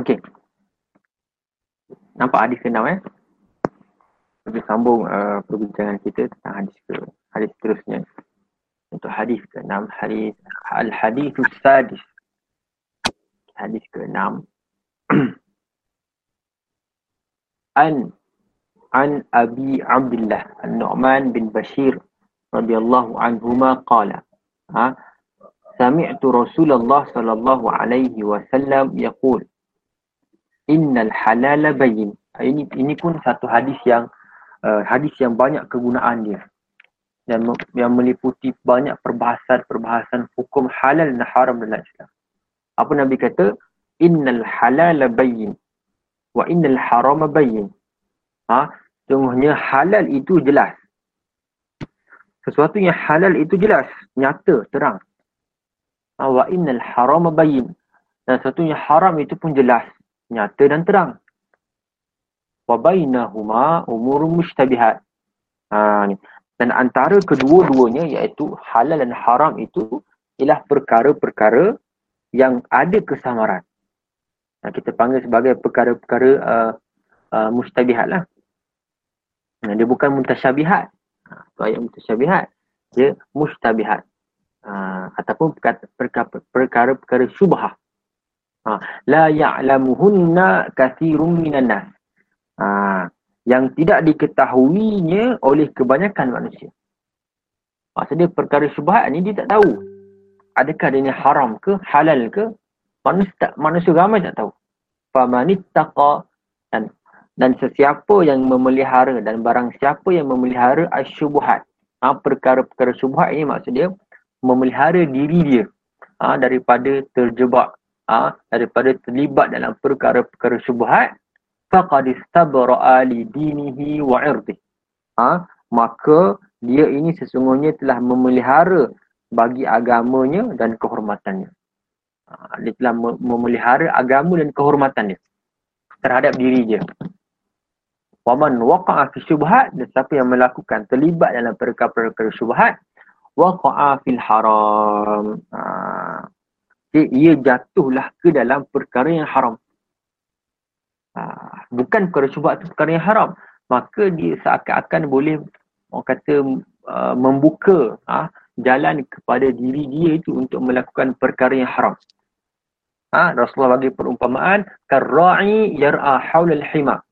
Okey. Nampak hadis ke-6 eh? Kita sambung uh, perbincangan kita tentang hadis ke hadis seterusnya. Untuk hadis ke-6, hadis al-hadis sadis. Hadis ke-6. an an Abi Abdullah An-Nu'man bin Bashir radhiyallahu anhuma qala. Ha? Sami'tu Rasulullah sallallahu alaihi wasallam yaqul innal halala bayin. Ini ini pun satu hadis yang uh, hadis yang banyak kegunaan dia. Dan yang meliputi banyak perbahasan-perbahasan hukum halal dan haram dalam Islam. Apa Nabi kata? Innal halala bayin wa innal harama bayin. Ha? Sungguhnya halal itu jelas. Sesuatu yang halal itu jelas, nyata, terang. Ha? Wa innal harama bayin. Dan sesuatu yang haram itu pun jelas, nyata dan terang. Wa bainahuma umur mustabihat. Ha, ni. Dan antara kedua-duanya iaitu halal dan haram itu ialah perkara-perkara yang ada kesamaran. Ha, kita panggil sebagai perkara-perkara uh, uh, mustabihat lah. Ha, dia bukan mutasyabihat. Ha, itu ayat mutasyabihat. Dia mustabihat. Ha, ataupun perkara-perkara syubhah. Ha, la ya'lamuhunna kathirun minan nas. Ha, yang tidak diketahuinya oleh kebanyakan manusia. Maksudnya perkara syubhat ni dia tak tahu. Adakah dia ni haram ke, halal ke? Manusia, tak, manusia ramai tak tahu. Famanittaqa dan dan sesiapa yang memelihara dan barang siapa yang memelihara asyubuhat. Ha, perkara-perkara syubhat ini maksudnya memelihara diri dia ha, daripada terjebak ha, daripada terlibat dalam perkara-perkara syubhat faqad istabra'a li dinihi wa 'irdihi. Ha, maka dia ini sesungguhnya telah memelihara bagi agamanya dan kehormatannya. Ha, dia telah memelihara agama dan kehormatannya terhadap diri dia. Waman waqa'a fi syubhat dan siapa yang melakukan terlibat dalam perkara-perkara syubhat waqa'a fil haram. Ha, dia, ia jatuhlah ke dalam perkara yang haram. Ha, bukan perkara syubhat itu perkara yang haram. Maka dia seakan-akan boleh orang kata uh, membuka uh, jalan kepada diri dia itu untuk melakukan perkara yang haram. Ha, Rasulullah bagi perumpamaan karra'i yar'a haula al-hima.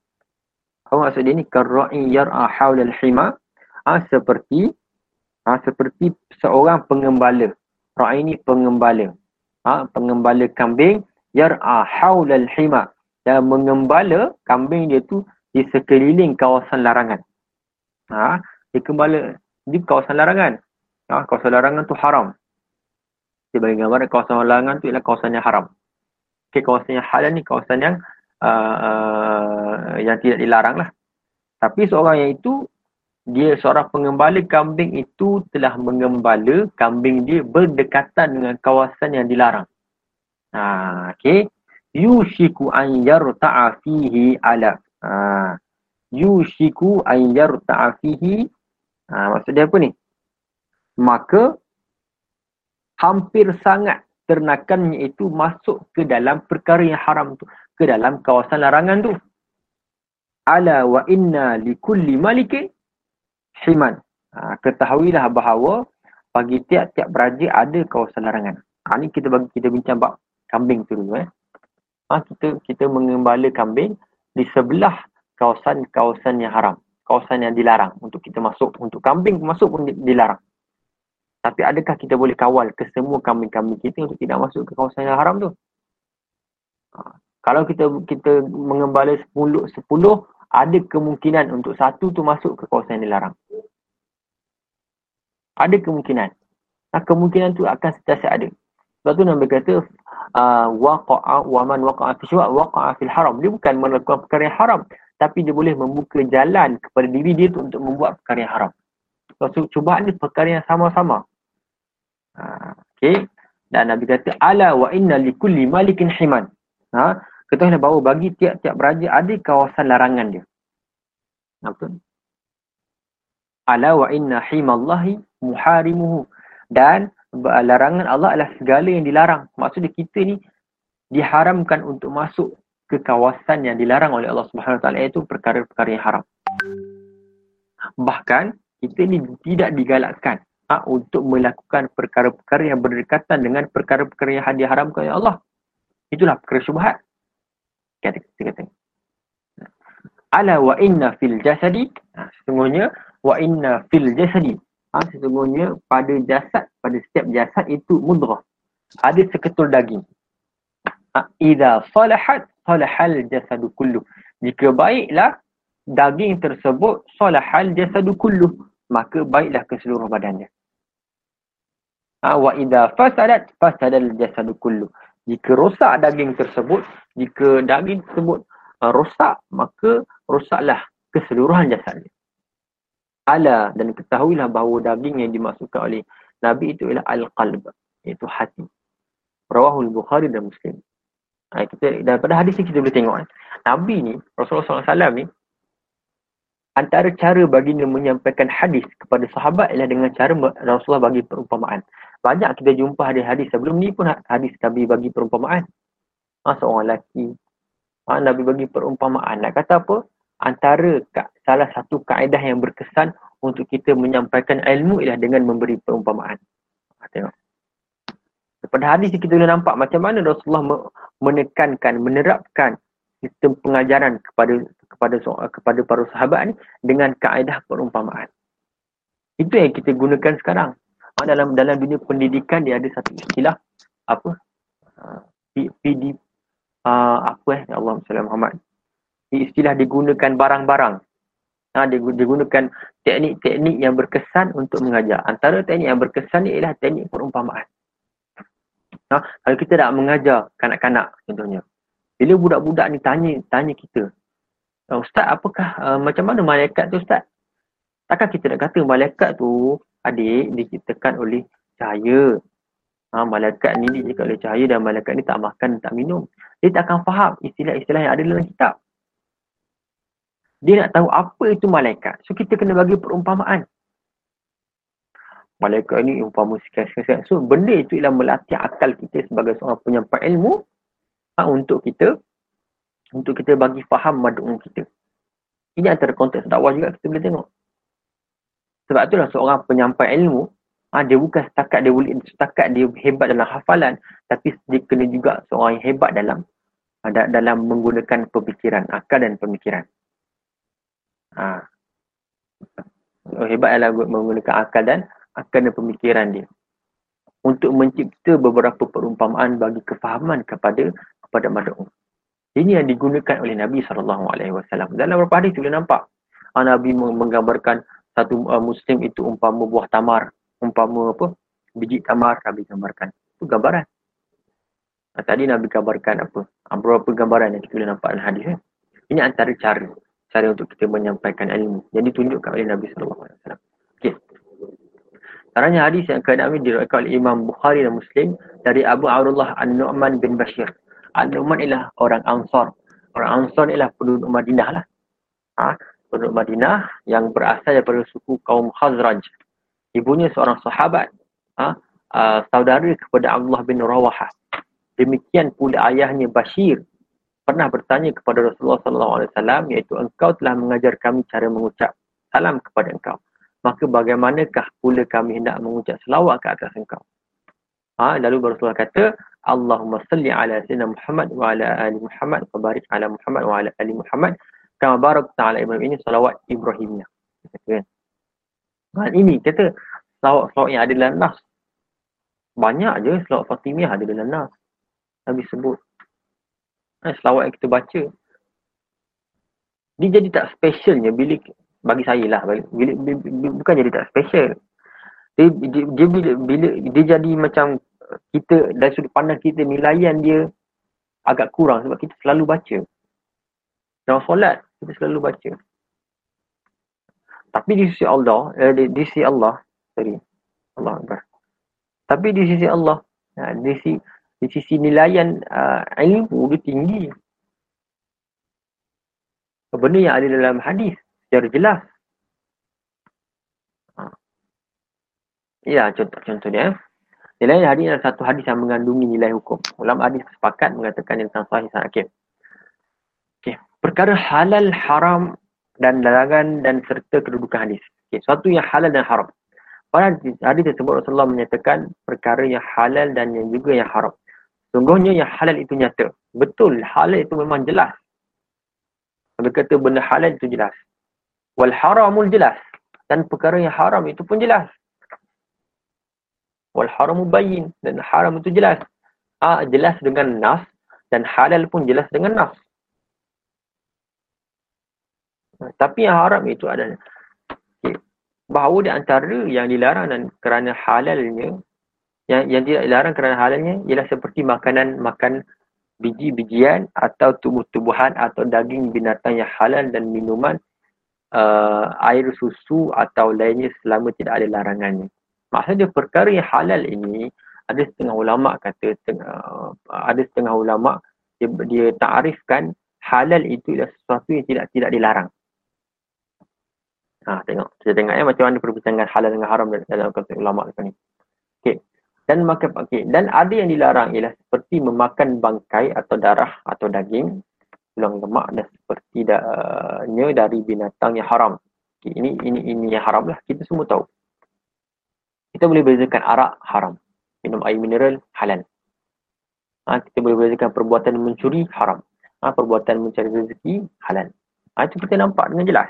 Apa maksud dia ni? Karra'i yar'a haula al-hima. Ha, seperti ha, seperti seorang pengembala. Ra'i ni pengembala ha, pengembala kambing yar'a haulal hima dan mengembala kambing dia tu di sekeliling kawasan larangan. Ha, dia kembala di kawasan larangan. Ha, kawasan larangan tu haram. Dia bagi gambar kawasan larangan tu ialah kawasan yang haram. Okay, kawasan yang halal ni kawasan yang uh, uh, yang tidak dilarang lah. Tapi seorang yang itu dia seorang pengembala kambing itu telah mengembala kambing dia berdekatan dengan kawasan yang dilarang. Ha, okay. Yushiku an yarta'a fihi ala. Ha, yushiku an yarta'a fihi. Ha, maksud dia apa ni? Maka hampir sangat ternakannya itu masuk ke dalam perkara yang haram tu. Ke dalam kawasan larangan tu. Ala wa inna li kulli malikin himan. Ha, ketahuilah bahawa bagi tiap-tiap beraja ada kawasan larangan. Ha, ni kita bagi kita bincang bab kambing tu dulu eh. Ha, kita kita mengembala kambing di sebelah kawasan-kawasan yang haram. Kawasan yang dilarang untuk kita masuk. Untuk kambing masuk pun dilarang. Tapi adakah kita boleh kawal ke semua kambing-kambing kita untuk tidak masuk ke kawasan yang haram tu? Ha, kalau kita kita mengembala 10, 10 ada kemungkinan untuk satu tu masuk ke kawasan yang dilarang. Ada kemungkinan. Nah, kemungkinan tu akan sentiasa ada. Sebab tu Nabi kata uh, waqa'a wa man waqa'a fi syu'a waqa'a fil haram. Dia bukan melakukan perkara yang haram, tapi dia boleh membuka jalan kepada diri dia tu untuk membuat perkara yang haram. So, cuba ni perkara yang sama-sama. Uh, okay. Dan Nabi kata ala wa inna likulli malikin himan. Ha? Ketahuilah bahawa bagi tiap-tiap raja ada kawasan larangan dia. Apa? Ala wa inna himallahi muharimuhu. Dan larangan Allah adalah segala yang dilarang. Maksudnya kita ni diharamkan untuk masuk ke kawasan yang dilarang oleh Allah Subhanahu Taala iaitu perkara-perkara yang haram. Bahkan kita ni tidak digalakkan ha, untuk melakukan perkara-perkara yang berdekatan dengan perkara-perkara yang diharamkan oleh Allah. Itulah perkara syubhat. Kata kita kata. Ala wa inna fil jasadi. Ha, sesungguhnya wa inna fil jasadi. Ha, sesungguhnya pada jasad, pada setiap jasad itu mudrah. Ada seketul daging. Ha, Iza salahat salahal jasadu kullu. Jika baiklah daging tersebut salahal jasadu kullu maka baiklah ke seluruh badannya ha, wa idza fasadat fasadal jasadu kullu jika rosak daging tersebut jika daging tersebut uh, rosak maka rosaklah keseluruhan jasadnya. Ala dan ketahuilah bahawa daging yang dimasukkan oleh nabi itu ialah al-qalb iaitu hati. Rawahul bukhari dan muslim. Ha, kita, daripada hadis ni kita boleh tengok kan. Nabi ni, Rasulullah SAW ni, antara cara baginda menyampaikan hadis kepada sahabat ialah dengan cara Rasulullah bagi perumpamaan. Banyak kita jumpa hadis-hadis sebelum ni pun hadis Nabi bagi perumpamaan. Ha, seorang lelaki. Ha, Nabi bagi perumpamaan. Nak kata apa? Antara salah satu kaedah yang berkesan untuk kita menyampaikan ilmu ialah dengan memberi perumpamaan. Ha, tengok. Daripada hadis kita boleh nampak macam mana Rasulullah menekankan, menerapkan sistem pengajaran kepada kepada kepada para sahabat ni dengan kaedah perumpamaan. Itu yang kita gunakan sekarang. Ha, dalam dalam dunia pendidikan dia ada satu istilah apa? PD uh, uh, apa eh? Ya Allah Sallallahu Muhammad. Istilah digunakan barang-barang. Ha, digunakan teknik-teknik yang berkesan untuk mengajar. Antara teknik yang berkesan ni ialah teknik perumpamaan. Ha, kalau kita nak mengajar kanak-kanak contohnya. Bila budak-budak ni tanya tanya kita, oh, Ustaz apakah uh, macam mana malaikat tu Ustaz? Takkan kita nak kata malaikat tu adik diciptakan oleh cahaya. Ha, malaikat ni diciptakan oleh cahaya dan malaikat ni tak makan, tak minum. Dia tak akan faham istilah-istilah yang ada dalam kitab. Dia nak tahu apa itu malaikat. So kita kena bagi perumpamaan. Malaikat ni umpama sekian-sekian. So benda itu ialah melatih akal kita sebagai seorang penyampai ilmu ha, untuk kita untuk kita bagi faham mad'un kita. Ini antara konteks dakwah juga kita boleh tengok. Sebab itulah seorang penyampai ilmu ha, dia bukan setakat dia boleh setakat dia hebat dalam hafalan tapi dia kena juga seorang yang hebat dalam ha, dalam menggunakan pemikiran, akal dan pemikiran. Ha. Hebat dalam menggunakan akal dan akal dan pemikiran dia untuk mencipta beberapa perumpamaan bagi kefahaman kepada kepada mad'u. Ini yang digunakan oleh Nabi SAW. Dalam beberapa hadis boleh nampak. Ah, Nabi menggambarkan satu uh, Muslim itu umpama buah tamar. Umpama apa? Biji tamar Nabi gambarkan. Itu gambaran. Nah, tadi Nabi gambarkan apa? Ah, beberapa gambaran yang kita boleh nampak dalam hadis. Eh? Ini antara cara. Cara untuk kita menyampaikan ilmu. Yang ditunjukkan oleh Nabi SAW. Okey. Caranya hadis yang ke-6 diriwayatkan oleh Imam Bukhari dan Muslim dari Abu Abdullah An-Nu'man bin Bashir. An-Nu'man ialah orang Ansar. Orang Ansar ialah penduduk Madinah lah. Ha? Penduduk Madinah yang berasal daripada suku kaum Khazraj. Ibunya seorang sahabat. Ha? Uh, saudara kepada Abdullah bin Rawahah. Demikian pula ayahnya Bashir pernah bertanya kepada Rasulullah SAW iaitu engkau telah mengajar kami cara mengucap salam kepada engkau. Maka bagaimanakah pula kami hendak mengucap selawat ke atas engkau? Ha, lalu Rasulullah kata, Allahumma salli ala sayyidina Muhammad wa ala ali Muhammad wa barik ala Muhammad wa ala ali Muhammad kama barak ta'ala Ibrahim ini salawat Ibrahimnya. Kan? Dan ini kata salawat-salawat yang ada dalam nas. Banyak je salawat Fatimiyah ada dalam nas. Nabi sebut. Ha, salawat yang kita baca. Dia jadi tak specialnya bila bagi saya lah. Bila, bila, bila, bukan jadi tak special. Dia, dia, dia, bila, bila, dia jadi macam kita dari sudut pandang kita nilaian dia agak kurang sebab kita selalu baca. Dalam solat kita selalu baca. Tapi di sisi Allah, eh, di, di sisi Allah, sorry. Allah Akbar. Tapi di sisi Allah, ya, di sisi di sisi nilaian uh, ilmu dia tinggi. Benda yang ada dalam hadis secara jelas. Ha. Ya, contoh-contoh dia. Eh. Nilai hadis adalah satu hadis yang mengandungi nilai hukum. Ulama hadis sepakat mengatakan tentang sahih sanad hakim. perkara halal, haram dan larangan dan serta kedudukan hadis. Okay, suatu yang halal dan haram. Pada hadis tersebut Rasulullah menyatakan perkara yang halal dan yang juga yang haram. Sungguhnya yang halal itu nyata. Betul, halal itu memang jelas. Dia kata benda halal itu jelas. Wal haramul jelas. Dan perkara yang haram itu pun jelas. Wal haramu bayin. Dan haram itu jelas. Ah, jelas dengan nas. Dan halal pun jelas dengan nas. Tapi yang haram itu adalah bahawa di antara yang dilarang dan kerana halalnya yang yang tidak dilarang kerana halalnya ialah seperti makanan makan biji-bijian atau tumbuh-tumbuhan atau daging binatang yang halal dan minuman uh, air susu atau lainnya selama tidak ada larangannya. Maksudnya perkara yang halal ini ada setengah ulama kata setengah, uh, ada setengah ulama dia, dia takrifkan halal itu adalah sesuatu yang tidak tidak dilarang. Ha, tengok. Kita tengok ya macam mana perbincangan halal dengan haram dalam konteks ulama ni. Okey. Dan maka okay. dan ada yang dilarang ialah seperti memakan bangkai atau darah atau daging tulang lemak dan seperti danya dari binatang yang haram. Okay. Ini ini ini yang haram lah. Kita semua tahu. Kita boleh bezakan arak haram. Minum air mineral halal. Ha, kita boleh bezakan perbuatan mencuri haram. Ha, perbuatan mencari rezeki halal. Ha, itu kita nampak dengan jelas.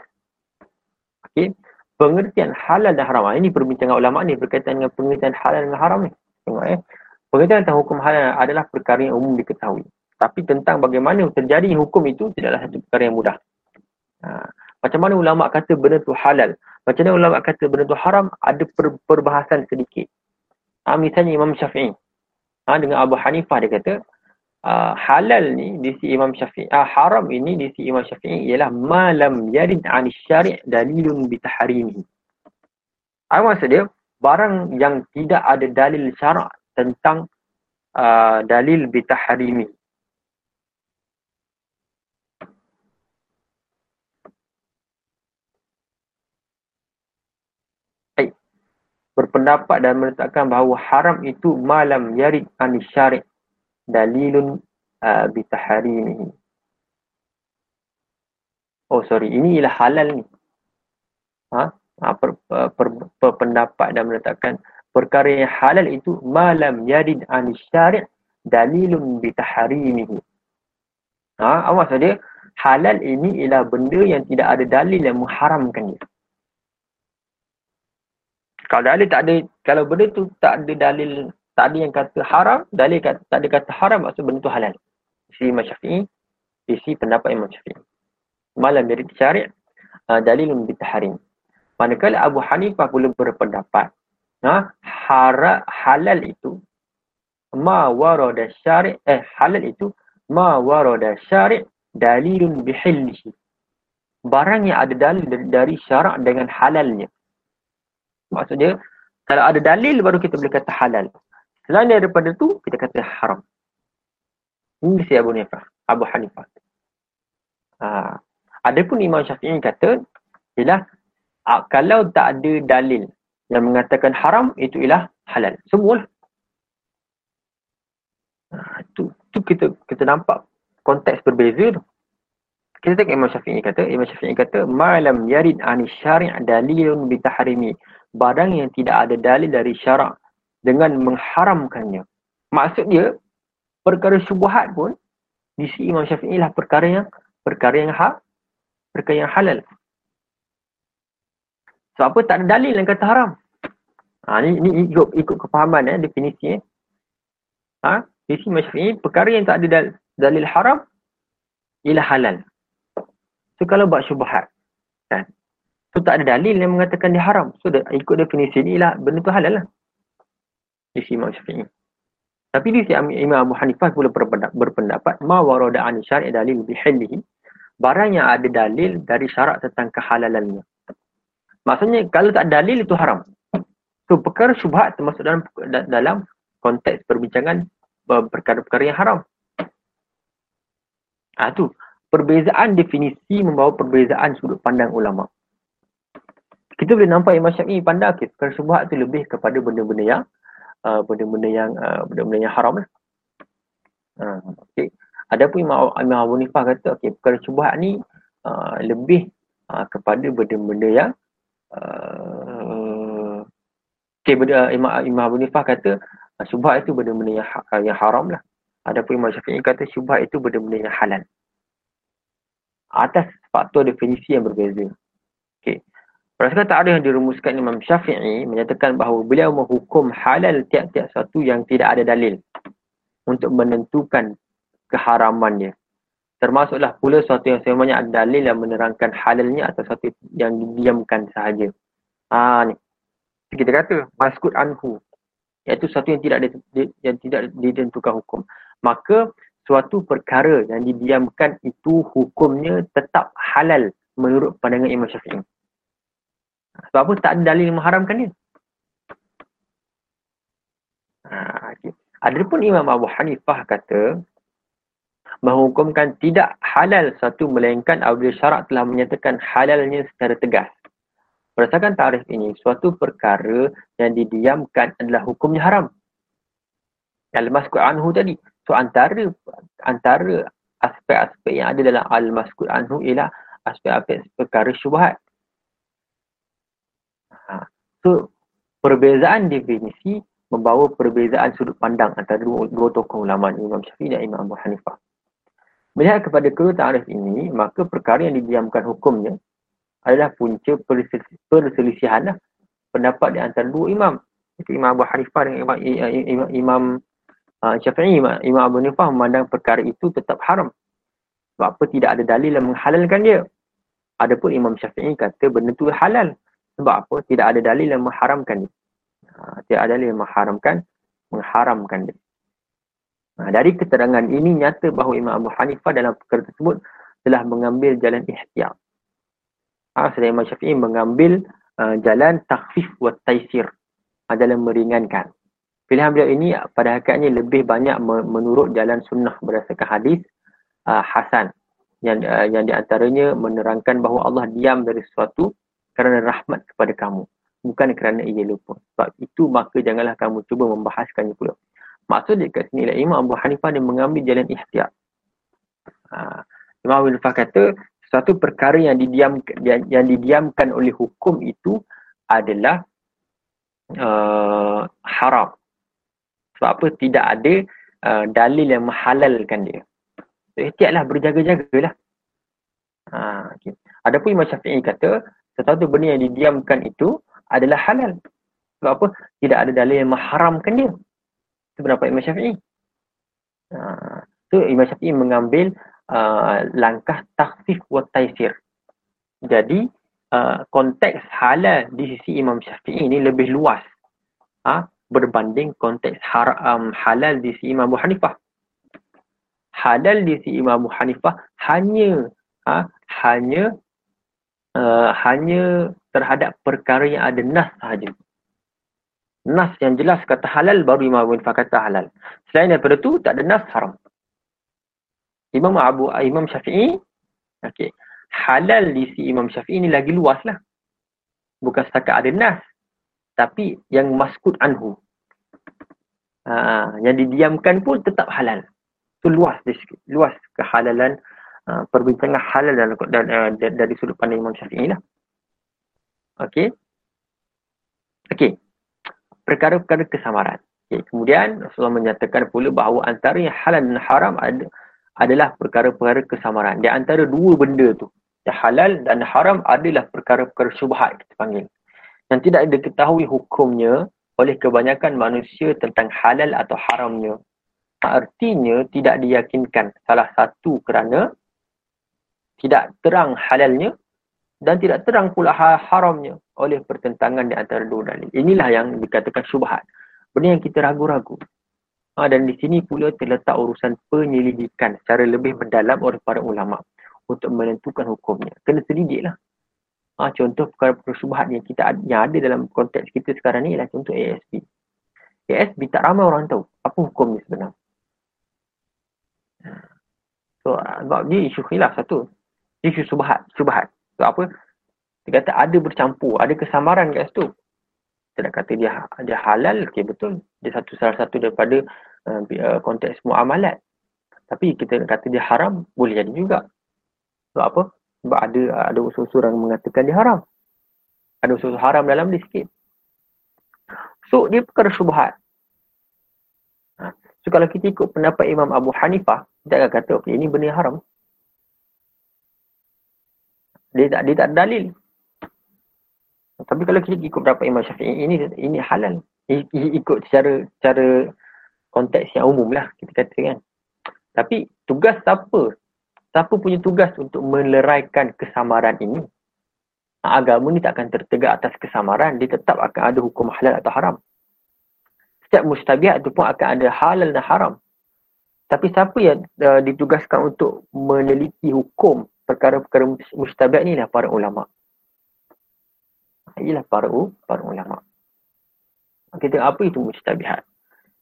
Okey. Pengertian halal dan haram. Ini perbincangan ulama ni berkaitan dengan pengertian halal dan haram ni. Tengok eh. Pengertian tentang hukum halal adalah perkara yang umum diketahui. Tapi tentang bagaimana terjadi hukum itu tidaklah satu perkara yang mudah. Ha. Macam mana ulama kata benda tu halal? Macam mana ulama kata benda tu haram? Ada per, perbahasan sedikit. Ha, misalnya Imam Syafi'i. Ha, dengan Abu Hanifah dia kata, uh, halal ni di si Imam Syafi'i uh, haram ini di si Imam Syafi'i ialah malam yarid an syari' dalilun bi tahrimihi apa maksud dia barang yang tidak ada dalil syarak tentang uh, dalil bi tahrimi berpendapat dan meletakkan bahawa haram itu malam yarid an syari' dalilun uh, bitaharimihi. Oh sorry, ini ialah halal ni. Ha? ha per, per, per, pendapat dan meletakkan perkara yang halal itu malam yarid an syari' dalilun bitaharimihi. Ha, maksud dia? Halal ini ialah benda yang tidak ada dalil yang mengharamkan dia. Kalau dalil tak ada, kalau benda tu tak ada dalil tak ada yang kata haram, dalil kata, tak ada kata haram maksud benda tu halal. Isi Imam Syafi'i, isi pendapat Imam Syafi'i. Malam dari syari' uh, dalil bitaharim. Manakala Abu Hanifah pula berpendapat, ha, hara, halal itu ma warada syari' eh halal itu ma warada syari' dalilun bihillihi. Barang yang ada dalil dari syarak dengan halalnya. Maksudnya, kalau ada dalil baru kita boleh kata halal. Selain daripada tu, kita kata haram. Ini si Abu Hanifah. Abu Hanifah. Ha. Adapun Imam Syafi'i kata, ialah kalau tak ada dalil yang mengatakan haram, itu ialah halal. Semua lah. Ha, tu, tu kita kita nampak konteks berbeza tu. Kita tengok Imam Syafi'i kata, Imam Syafi'i kata, Malam yarid ani syari' dalilun bitahrimi. Barang yang tidak ada dalil dari syarak dengan mengharamkannya. Maksud dia, perkara syubuhat pun di sisi Imam Syafi'i lah perkara yang perkara yang ha, perkara yang halal. Sebab apa? Tak ada dalil yang kata haram. Ha, ni, ni ikut, ikut kefahaman eh, definisi. Eh. Ha, di sisi Imam Syafi'i, perkara yang tak ada dal, dalil haram ialah halal. So kalau buat syubuhat, kan? So tak ada dalil yang mengatakan dia haram. So ikut definisi ni lah, benda tu halal lah di sisi Imam Syafi'i. Tapi di sisi Imam Abu Hanifah pula berpendapat ma warada an syari' dalil bi hilihi barang yang ada dalil dari syarat tentang kehalalannya. Maksudnya kalau tak dalil itu haram. So perkara syubhat termasuk dalam dalam konteks perbincangan perkara-perkara yang haram. Ah tu perbezaan definisi membawa perbezaan sudut pandang ulama. Kita boleh nampak Imam Syafi'i pandang okay, perkara syubhat tu lebih kepada benda-benda yang uh, benda-benda yang uh, benda-benda yang haram lah. Uh, okay. Adapun Imam, Imam Abu Nifah kata, okay, perkara syubhat ni uh, lebih uh, kepada benda-benda yang uh, okay, benda, Imam, Imam Abu Nifah kata, uh, syubhat itu benda-benda yang, uh, yang haram lah. Adapun Imam Syafi'i kata, syubhat itu benda-benda yang halal. Atas faktor definisi yang berbeza. Berdasarkan ta'arif yang dirumuskan Imam Syafi'i menyatakan bahawa beliau menghukum halal tiap-tiap satu yang tidak ada dalil untuk menentukan keharamannya. Termasuklah pula sesuatu yang sebenarnya ada dalil yang menerangkan halalnya atau sesuatu yang didiamkan sahaja. Ah ni. Kita kata maskut anhu iaitu sesuatu yang tidak yang tidak ditentukan hukum. Maka suatu perkara yang didiamkan itu hukumnya tetap halal menurut pandangan Imam Syafi'i. Sebab apa tak ada dalil mengharamkan dia. Ha, okay. Adapun Imam Abu Hanifah kata menghukumkan tidak halal satu melainkan apabila syarak telah menyatakan halalnya secara tegas. Berdasarkan tarikh ini, suatu perkara yang didiamkan adalah hukumnya haram. Al-Maskud Anhu tadi. So antara antara aspek-aspek yang ada dalam Al-Maskud Anhu ialah aspek-aspek perkara syubhat. So perbezaan definisi membawa perbezaan sudut pandang antara dua, dua tokoh ulama Imam Syafi'i dan Imam Abu Hanifah. Melihat kepada kedua ta'arif ini, maka perkara yang didiamkan hukumnya adalah punca perselisihan lah. pendapat di antara dua imam. Itu Imam Abu Hanifah dengan Imam, Imam, Imam uh, Syafi'i, Imam, Imam Abu Hanifah memandang perkara itu tetap haram. Sebab apa tidak ada dalil yang menghalalkan dia. Adapun Imam Syafi'i kata benda itu halal. Sebab apa tidak ada dalil yang mengharamkan dia. Uh, tidak ada dalil yang mengharamkan mengharamkan dia. Ha, dari keterangan ini nyata bahawa Imam Abu Hanifah dalam perkara tersebut telah mengambil jalan ihtiyat. Ha, sedangkan Imam Syafi'i mengambil uh, jalan takhfif wa taisir. Ha, jalan meringankan. Pilihan beliau ini pada hakikatnya lebih banyak menurut jalan sunnah berdasarkan hadis uh, Hasan yang uh, yang diantaranya menerangkan bahawa Allah diam dari sesuatu kerana rahmat kepada kamu bukan kerana ia lupa sebab itu maka janganlah kamu cuba membahaskannya pula Maksud dia kat sini lah Imam Abu Hanifah dia mengambil jalan ikhtiar. Ha, Imam Abu Hanifah kata satu perkara yang didiam yang, yang didiamkan oleh hukum itu adalah uh, haram. Sebab apa? Tidak ada uh, dalil yang menghalalkan dia. Ikhtiarlah berjaga-jagalah. Ha, okay. Adapun Imam Syafi'i kata sesuatu benda yang didiamkan itu adalah halal. Sebab apa? Tidak ada dalil yang mengharamkan dia. Itu pendapat Imam Syafi'i. Uh, so Imam Syafi'i mengambil uh, langkah takhfif wa taisir. Jadi uh, konteks halal di sisi Imam Syafi'i ini lebih luas uh, berbanding konteks har- um, halal di sisi Imam Abu Hanifah. Halal di sisi Imam Abu Hanifah hanya uh, hanya uh, hanya terhadap perkara yang ada nas sahaja nas yang jelas kata halal baru Imam Abu Hanifah kata halal. Selain daripada tu tak ada nas haram. Imam Abu Imam Syafi'i okey. Halal di si Imam Syafi'i ni lagi luas lah. Bukan setakat ada nas. Tapi yang maskut anhu. Ha, yang didiamkan pun tetap halal. Itu luas. Luas kehalalan uh, perbincangan halal dalam, dan, uh, dari sudut pandang Imam Syafi'i lah. Okey. Okey perkara-perkara kesamaran. Okay. Kemudian Rasulullah menyatakan pula bahawa antara yang halal dan haram ada, adalah perkara-perkara kesamaran. Di antara dua benda tu, yang halal dan haram adalah perkara-perkara syubhat kita panggil. Yang tidak diketahui hukumnya oleh kebanyakan manusia tentang halal atau haramnya. Artinya tidak diyakinkan salah satu kerana tidak terang halalnya dan tidak terang pula haramnya oleh pertentangan di antara dua dalil. Inilah yang dikatakan syubhat. Benda yang kita ragu-ragu. Ha, dan di sini pula terletak urusan penyelidikan secara lebih mendalam oleh para ulama untuk menentukan hukumnya. Kena selidiklah. Ha, contoh perkara-perkara syubhat yang kita yang ada dalam konteks kita sekarang ni ialah contoh ASB. ASB tak ramai orang tahu apa hukumnya sebenarnya. So, sebab dia isu khilaf satu. Isu subhat. Subhat. Sebab apa? Dia kata ada bercampur, ada kesamaran kat situ. Dia nak kata dia dia halal, okay, betul. Dia satu salah satu daripada uh, konteks muamalat. Tapi kita kata dia haram, boleh jadi juga. Sebab apa? Sebab ada ada usul-usul yang mengatakan dia haram. Ada usul haram dalam dia sikit. So, dia perkara syubhat. Ha. So, kalau kita ikut pendapat Imam Abu Hanifah, kita akan kata, okay, ini benda haram. Dia tak, dia tak dalil. Tapi kalau kita ikut pendapat Imam Syafi'i, ini ini halal. Ikut secara secara konteks yang umum lah, kita kata kan. Tapi tugas siapa? Siapa punya tugas untuk meleraikan kesamaran ini? Agama ni tak akan tertegak atas kesamaran. Dia tetap akan ada hukum halal atau haram. Setiap mustabiat itu pun akan ada halal dan haram. Tapi siapa yang uh, ditugaskan untuk meneliti hukum perkara-perkara mustabiat ni lah para ulama' ialah para para ulama. Kita apa itu mustabihat?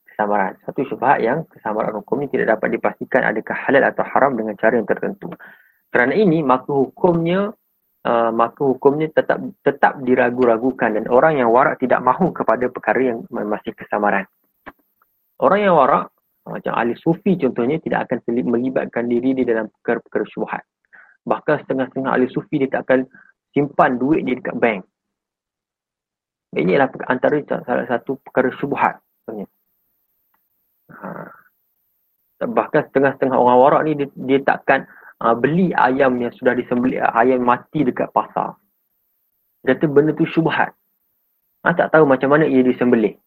Kesamaran. Satu syubhat yang kesamaran hukum ini tidak dapat dipastikan adakah halal atau haram dengan cara yang tertentu. Kerana ini maka hukumnya uh, maka hukumnya tetap tetap diragu-ragukan dan orang yang warak tidak mahu kepada perkara yang masih kesamaran. Orang yang warak macam ahli sufi contohnya tidak akan melibatkan diri di dalam perkara-perkara syubhat. Bahkan setengah-setengah ahli sufi dia tak akan simpan duit dia dekat bank. Ini adalah antara salah satu perkara syubhat. Ha. Bahkan setengah-setengah orang warak ni dia, dia takkan uh, beli ayam yang sudah disembelih, ayam mati dekat pasar. Dia kata benda tu syubhat. Ha, tak tahu macam mana ia disembelih.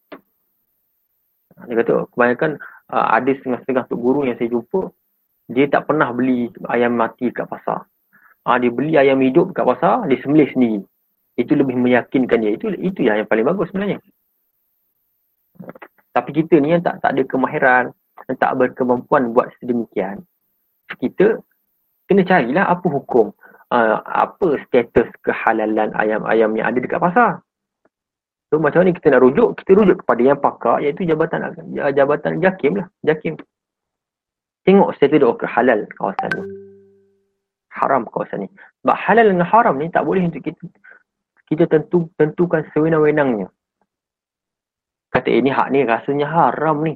Ha, dia kata kebanyakan uh, ada setengah-setengah tok guru yang saya jumpa, dia tak pernah beli ayam mati dekat pasar. Ha, dia beli ayam hidup dekat pasar, dia sembelih sendiri. Itu lebih meyakinkan dia. Itu itu yang paling bagus sebenarnya. Tapi kita ni yang tak tak ada kemahiran yang tak berkemampuan buat sedemikian. Kita kena carilah apa hukum uh, apa status kehalalan ayam-ayam yang ada dekat pasar. So macam ni kita nak rujuk? Kita rujuk kepada yang pakar iaitu jabatan jabatan jakim lah jakim tengok status dia halal kawasan ni haram kawasan ni sebab halal dengan haram ni tak boleh untuk kita kita tentu tentukan sewenang-wenangnya. Kata ini eh, hak ni rasanya haram ni.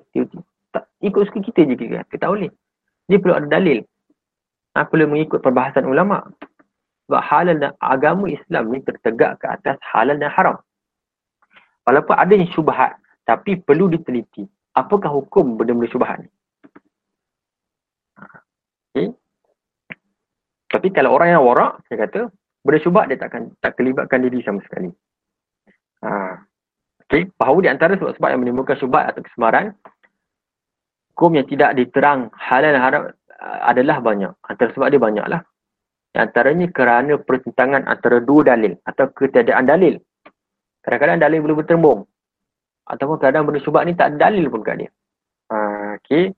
Tak, ikut suka kita je kita. Kita tak boleh. Dia perlu ada dalil. Ha, perlu mengikut perbahasan ulama. Sebab halal dan agama Islam ni tertegak ke atas halal dan haram. Walaupun ada yang syubhat. Tapi perlu diteliti. Apakah hukum benda-benda syubhat ni? Ha, okay. Tapi kalau orang yang warak, saya kata, benda syubhat dia takkan tak kelibatkan diri sama sekali. Ha. Okay. Bahawa di antara sebab-sebab yang menimbulkan syubhat atau kesemaran, hukum yang tidak diterang halal dan haram adalah banyak. Antara sebab dia banyaklah. Di antaranya kerana pertentangan antara dua dalil atau ketiadaan dalil. Kadang-kadang dalil boleh bertembung. Ataupun kadang benda syubhat ni tak ada dalil pun kat dia. Ha, okay.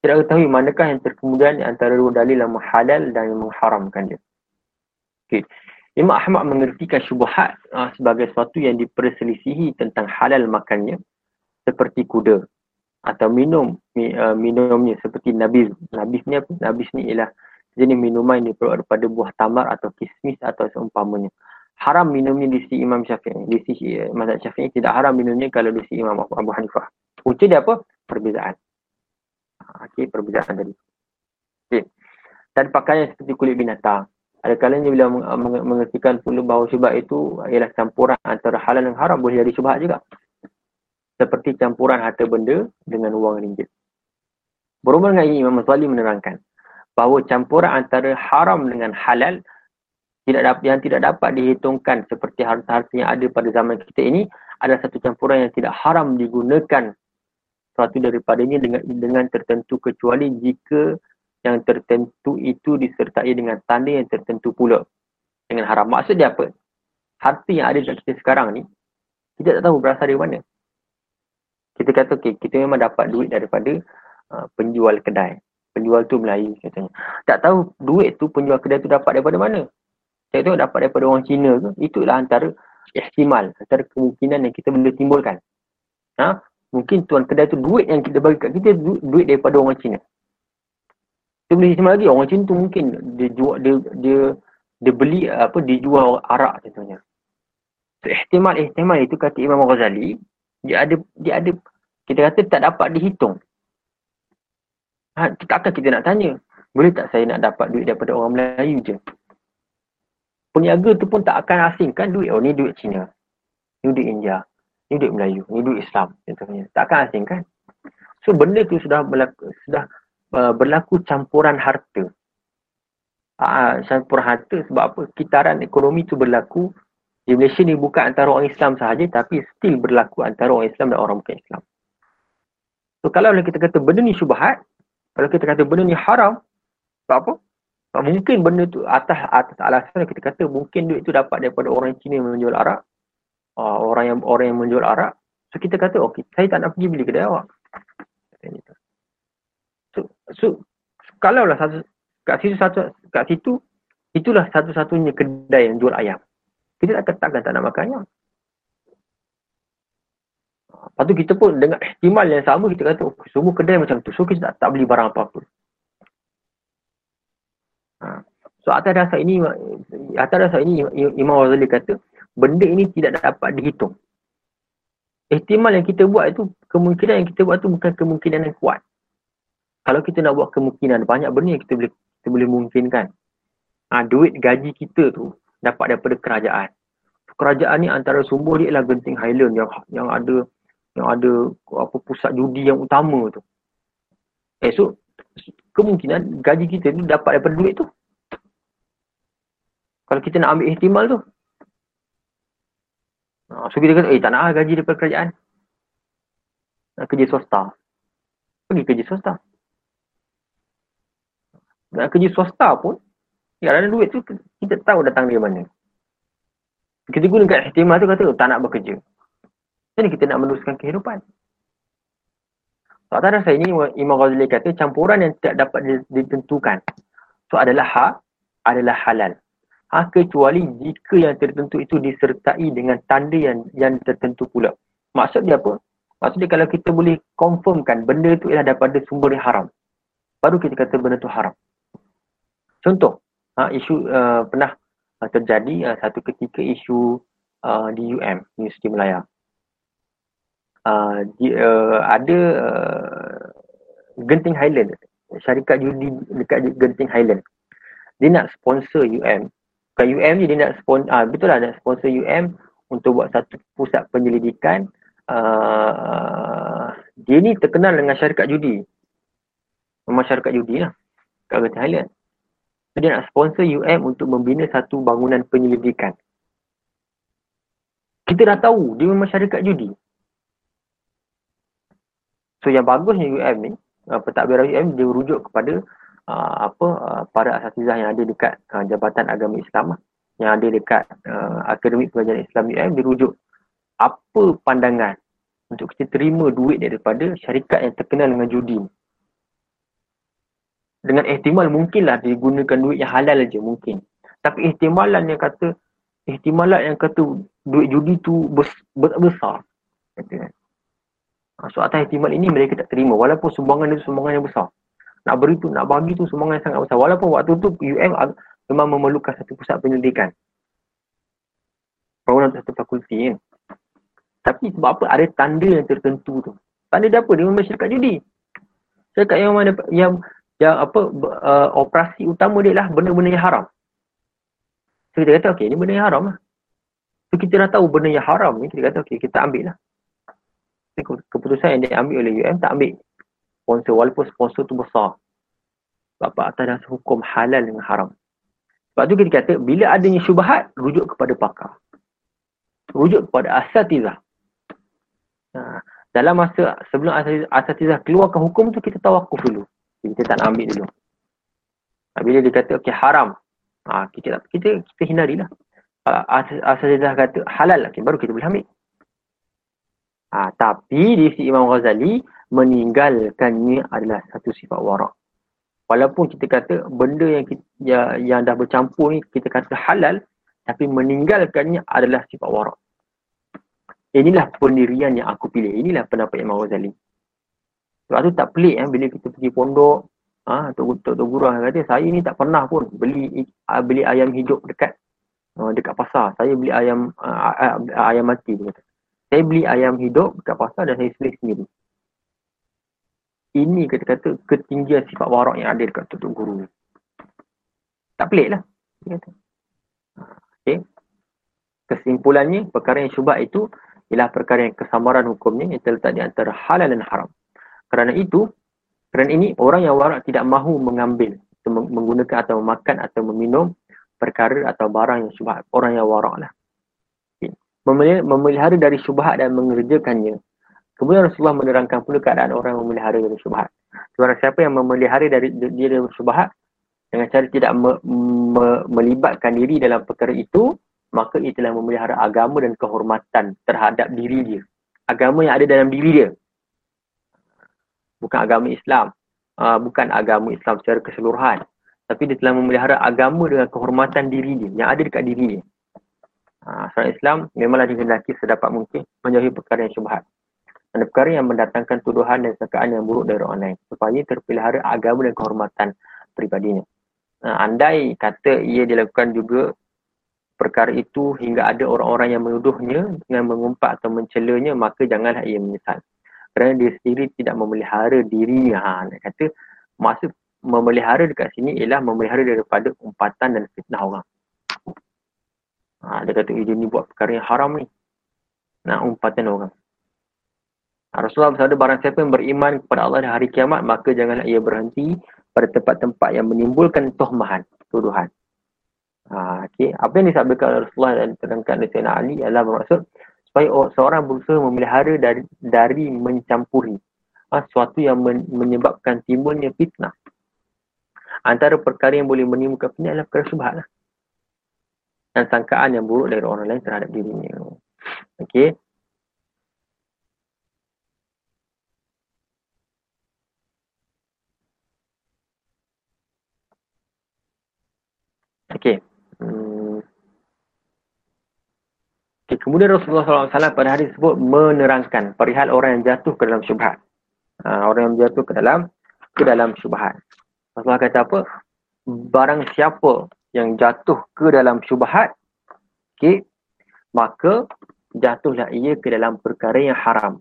Tidak ketahui manakah yang terkemudian antara dua dalil yang halal dan yang mengharamkan dia. Okay. Imam Ahmad mengertikan syubhat uh, sebagai sesuatu yang diperselisihi tentang halal makannya seperti kuda atau minum uh, minumnya seperti nabis. Nabis ni apa? Nabis ni ialah jenis minuman yang diperlukan daripada buah tamar atau kismis atau seumpamanya. Haram minumnya di sisi Imam Syafi'i. Di sisi uh, Mazhab Syafi'i tidak haram minumnya kalau di sisi Imam Abu Hanifah. Punca dia apa? Perbezaan. Okey, perbezaan tadi. Okey. Dan pakaian seperti kulit binatang ada kalanya bila mengertikan pula bahawa syubhat itu ialah campuran antara halal dan haram boleh jadi syubhat juga. Seperti campuran harta benda dengan wang ringgit. Berhubung dengan ini Imam Mazali menerangkan bahawa campuran antara haram dengan halal tidak dapat, yang tidak dapat dihitungkan seperti harta-harta yang ada pada zaman kita ini adalah satu campuran yang tidak haram digunakan suatu daripadanya dengan dengan tertentu kecuali jika yang tertentu itu disertai dengan tanda yang tertentu pula dengan haram. Maksud dia apa? Harta yang ada dekat kita sekarang ni, kita tak tahu berasal dari mana. Kita kata, okay, kita memang dapat duit daripada uh, penjual kedai. Penjual tu Melayu katanya. Tak tahu duit tu penjual kedai tu dapat daripada mana. Saya tahu dapat daripada orang Cina ke. Itulah antara ihtimal, antara kemungkinan yang kita boleh timbulkan. Ha? Mungkin tuan kedai tu duit yang kita bagi kat kita, duit daripada orang Cina. Kita boleh istimewa lagi orang macam tu mungkin dia jual dia dia dia beli apa dia jual arak contohnya. So, ihtimal ihtimal itu kata Imam Ghazali dia ada dia ada kita kata tak dapat dihitung. Ha, takkan kita nak tanya, boleh tak saya nak dapat duit daripada orang Melayu je? Peniaga tu pun tak akan asingkan duit. Oh ni duit Cina. Ni duit India. Ni duit Melayu. Ni duit Islam. Contohnya. Tak akan asingkan. So benda tu sudah berlaku, sudah uh, berlaku campuran harta. Uh, campuran harta sebab apa? Kitaran ekonomi tu berlaku di Malaysia ni bukan antara orang Islam sahaja tapi still berlaku antara orang Islam dan orang bukan Islam. So kalau kita kata benda ni syubhat, kalau kita kata benda ni haram, sebab apa? Mungkin benda tu atas atas alasan kita kata mungkin duit tu dapat daripada orang Cina yang menjual arak. Uh, orang yang orang yang menjual arak. So kita kata okey, saya tak nak pergi beli kedai awak. So, so kalau lah satu kat situ satu kat situ itulah satu-satunya kedai yang jual ayam. Kita tak takkan tak nak makan ayam. Lepas tu kita pun dengan ihtimal yang sama kita kata oh, semua kedai macam tu. So kita tak, tak beli barang apa-apa. Ha. So atas dasar ini atas dasar ini Imam Ghazali kata benda ini tidak dapat dihitung. Ihtimal yang kita buat itu kemungkinan yang kita buat itu bukan kemungkinan yang kuat. Kalau kita nak buat kemungkinan banyak benda yang kita boleh kita boleh mungkinkan. Ha, duit gaji kita tu dapat daripada kerajaan. Kerajaan ni antara sumber dia ialah Genting Highland yang yang ada yang ada apa pusat judi yang utama tu. Eh so kemungkinan gaji kita ni dapat daripada duit tu. Kalau kita nak ambil ihtimal tu. Ha, so kita kata, eh tak nak lah gaji daripada kerajaan. Nak kerja swasta. Pergi kerja swasta. Nak kerja swasta pun, ya ada duit tu kita tahu datang dari mana. Kita gunakan ihtimal tu kata, oh, tak nak bekerja. Jadi kita nak meneruskan kehidupan. Atas dasar ini Imam Ghazali kata campuran yang tidak dapat ditentukan. So adalah hak, adalah halal. Ha, kecuali jika yang tertentu itu disertai dengan tanda yang yang tertentu pula. Maksud dia apa? Maksud dia kalau kita boleh confirmkan benda itu ialah daripada sumber yang haram. Baru kita kata benda itu haram. Contoh, ha, isu uh, pernah uh, terjadi uh, satu ketika isu uh, di UM, Universiti Melaya uh, dia, uh, ada uh, Genting Highland syarikat judi dekat Genting Highland dia nak sponsor UM bukan UM ni dia nak sponsor ah, betul lah nak sponsor UM untuk buat satu pusat penyelidikan. Uh, dia ni terkenal dengan syarikat judi. Memang syarikat judi lah kat Genting Highland. Dia nak sponsor UM untuk membina satu bangunan penyelidikan. Kita dah tahu dia memang syarikat judi. So yang bagusnya UM ni, uh, pentadbiran UM dia rujuk kepada uh, apa uh, para asatizah yang ada dekat uh, Jabatan Agama Islam lah. yang ada dekat uh, Akademik Pengajaran Islam UM dia rujuk apa pandangan untuk kita terima duit daripada syarikat yang terkenal dengan judi Dengan ihtimal mungkinlah digunakan duit yang halal aja mungkin. Tapi ihtimalan yang kata ihtimalan yang kata duit judi tu besar. Kata, kan? Ha, so atas ihtimal ini mereka tak terima walaupun sumbangan itu sumbangan yang besar. Nak beri tu, nak bagi tu sumbangan yang sangat besar. Walaupun waktu tu UM memang memerlukan satu pusat penyelidikan. Bangunan satu fakulti kan. Tapi sebab apa ada tanda yang tertentu tu. Tanda dia apa? Dia memang syarikat judi. Syarikat yang mana yang yang apa uh, operasi utama dia lah benda-benda yang haram. So kita kata okey ni benda yang haram lah. So kita dah tahu benda yang haram ni kita kata okey kita ambil lah keputusan yang diambil oleh UM tak ambil sponsor walaupun sponsor tu besar. Sebab atas dasar hukum halal dengan haram. Sebab tu kita kata bila adanya syubhat rujuk kepada pakar. Rujuk kepada asatizah. Nah, dalam masa sebelum asatizah keluarkan hukum tu kita tawakuf dulu. Kita tak nak ambil dulu. Nah, bila dia kata okay, haram. Ha, kita, kita kita hindarilah asatizah kata halal okay, baru kita boleh ambil. Ha, tapi di sisi Imam Ghazali meninggalkannya adalah satu sifat warak. Walaupun kita kata benda yang kita, yang, yang dah bercampur ni kita kata halal tapi meninggalkannya adalah sifat warak. Inilah pendirian yang aku pilih. Inilah pendapat Imam Ghazali. Sebab tu tak pelik eh, bila kita pergi pondok ha, Tok, Tok, Guru kata saya ni tak pernah pun beli beli ayam hidup dekat uh, dekat pasar. Saya beli ayam ayam mati. Dia kata. Saya beli ayam hidup dekat pasar dan saya sembelih sendiri. Ini kata-kata ketinggian sifat warak yang ada dekat tutup guru. Tak pelik lah. Okay. Kesimpulannya, perkara yang syubhat itu ialah perkara yang kesamaran hukumnya yang terletak di antara halal dan haram. Kerana itu, kerana ini orang yang warak tidak mahu mengambil, menggunakan atau memakan atau meminum perkara atau barang yang syubhat. Orang yang warak lah. Okay. Memelihara dari syubhat dan mengerjakannya Kemudian Rasulullah menerangkan pula keadaan orang memelihara dari syubhat. Seorang siapa yang memelihara dari dia dari syubhat dengan cara tidak me, me, melibatkan diri dalam perkara itu, maka ia telah memelihara agama dan kehormatan terhadap diri dia. Agama yang ada dalam diri dia. Bukan agama Islam. Uh, bukan agama Islam secara keseluruhan. Tapi dia telah memelihara agama dengan kehormatan diri dia. Yang ada dekat diri dia. Uh, Islam memanglah dikehendaki sedapat mungkin menjauhi perkara yang syubhat dan perkara yang mendatangkan tuduhan dan sangkaan yang buruk dari orang lain supaya terpelihara agama dan kehormatan pribadinya. Uh, andai kata ia dilakukan juga perkara itu hingga ada orang-orang yang menuduhnya dengan mengumpat atau mencelanya maka janganlah ia menyesal. Kerana dia sendiri tidak memelihara dirinya. Ha, nak kata maksud memelihara dekat sini ialah memelihara daripada umpatan dan fitnah orang. Ha, dia kata dia ni buat perkara yang haram ni. Nak umpatan orang. Rasulullah bersabda barang siapa yang beriman kepada Allah di hari kiamat maka janganlah ia berhenti pada tempat-tempat yang menimbulkan tohmahan, tuduhan. Ha, okay. Apa yang disabdakan oleh Rasulullah dan terangkan oleh Sayyidina Ali adalah bermaksud supaya seorang berusaha memelihara dari, dari mencampuri ha, sesuatu yang men, menyebabkan timbulnya fitnah. Antara perkara yang boleh menimbulkan fitnah adalah perkara subhat lah. Dan sangkaan yang buruk dari orang lain terhadap dirinya. Okey. Okey. Hmm. Okay, kemudian Rasulullah SAW pada hari tersebut menerangkan perihal orang yang jatuh ke dalam syubhat. Ha, orang yang jatuh ke dalam ke dalam syubhat. Rasulullah kata apa? Barang siapa yang jatuh ke dalam syubhat, okay, maka jatuhlah ia ke dalam perkara yang haram.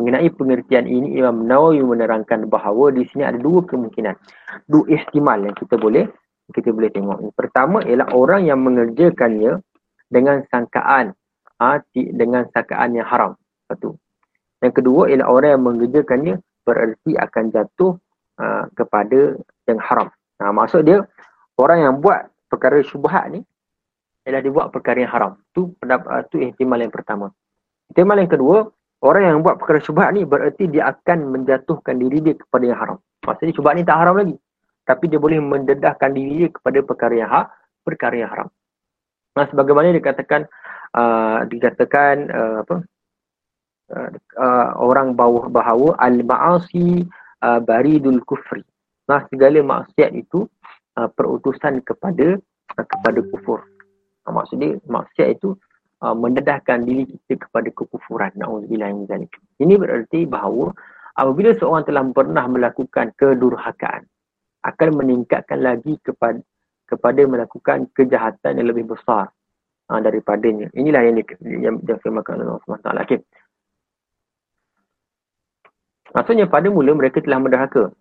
Mengenai pengertian ini, Imam Nawawi menerangkan bahawa di sini ada dua kemungkinan. Dua ihtimal yang kita boleh kita boleh tengok. Pertama ialah orang yang mengerjakannya dengan sangkaan ha, dengan sangkaan yang haram. Satu. Yang kedua ialah orang yang mengerjakannya bererti akan jatuh uh, kepada yang haram. Nah, maksud dia orang yang buat perkara syubhat ni ialah dia buat perkara yang haram. Tu pendapat uh, tu ihtimal yang pertama. Ihtimal yang kedua, orang yang buat perkara syubhat ni bererti dia akan menjatuhkan diri dia kepada yang haram. Maksudnya syubhat ni tak haram lagi tapi dia boleh mendedahkan diri dia kepada perkara yang hak, perkara yang haram. Nah, sebagaimana dikatakan uh, dikatakan uh, apa? Uh, uh, orang bahawa, bahawa al-ma'asi uh, baridul kufri. Nah, segala maksiat itu uh, perutusan kepada uh, kepada kufur. Uh, maksudnya maksiat itu uh, mendedahkan diri kita kepada kekufuran. Nauzubillah min. Ini berarti bahawa apabila seorang telah pernah melakukan kedurhakaan, akan meningkatkan lagi kepada kepada melakukan kejahatan yang lebih besar uh, daripadanya. Inilah yang yang difirmankan oleh Allah SWT. Okay. Maksudnya pada mula mereka telah menderhaka.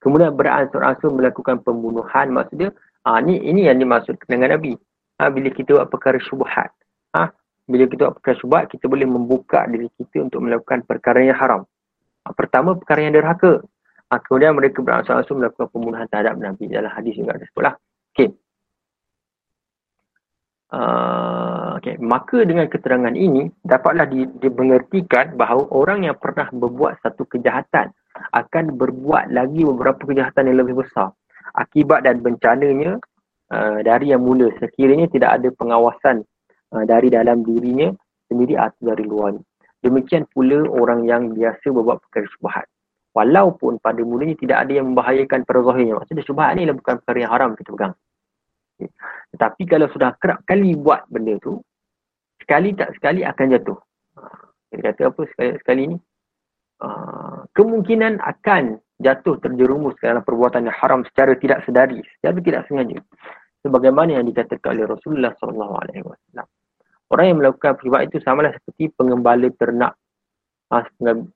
Kemudian beransur-ansur melakukan pembunuhan. Maksudnya, ah, ni, ini yang dimaksud dengan Nabi. Ha, bila kita buat perkara syubuhat. Ha, bila kita buat perkara syubuhat, kita boleh membuka diri kita untuk melakukan perkara yang haram. Ha, pertama, perkara yang derhaka. Ha, kemudian mereka beransur-ansur melakukan pembunuhan terhadap Nabi dalam hadis juga ada sebutlah. Okey. Uh, okay. Maka dengan keterangan ini dapatlah di, dimengertikan bahawa orang yang pernah berbuat satu kejahatan akan berbuat lagi beberapa kejahatan yang lebih besar. Akibat dan bencananya uh, dari yang mula sekiranya tidak ada pengawasan uh, dari dalam dirinya sendiri atau dari luar. Demikian pula orang yang biasa berbuat perkara syubhat walaupun pada mulanya tidak ada yang membahayakan pada zahirnya. Maksudnya syubhat ni bukan perkara yang haram kita pegang. Okay. Tetapi kalau sudah kerap kali buat benda tu, sekali tak sekali akan jatuh. Dia kata apa sekali, sekali ni? Uh, kemungkinan akan jatuh terjerumus ke dalam perbuatan yang haram secara tidak sedari, secara tidak sengaja. Sebagaimana yang dikatakan oleh Rasulullah SAW. Orang yang melakukan perbuatan itu samalah seperti pengembala ternak ha,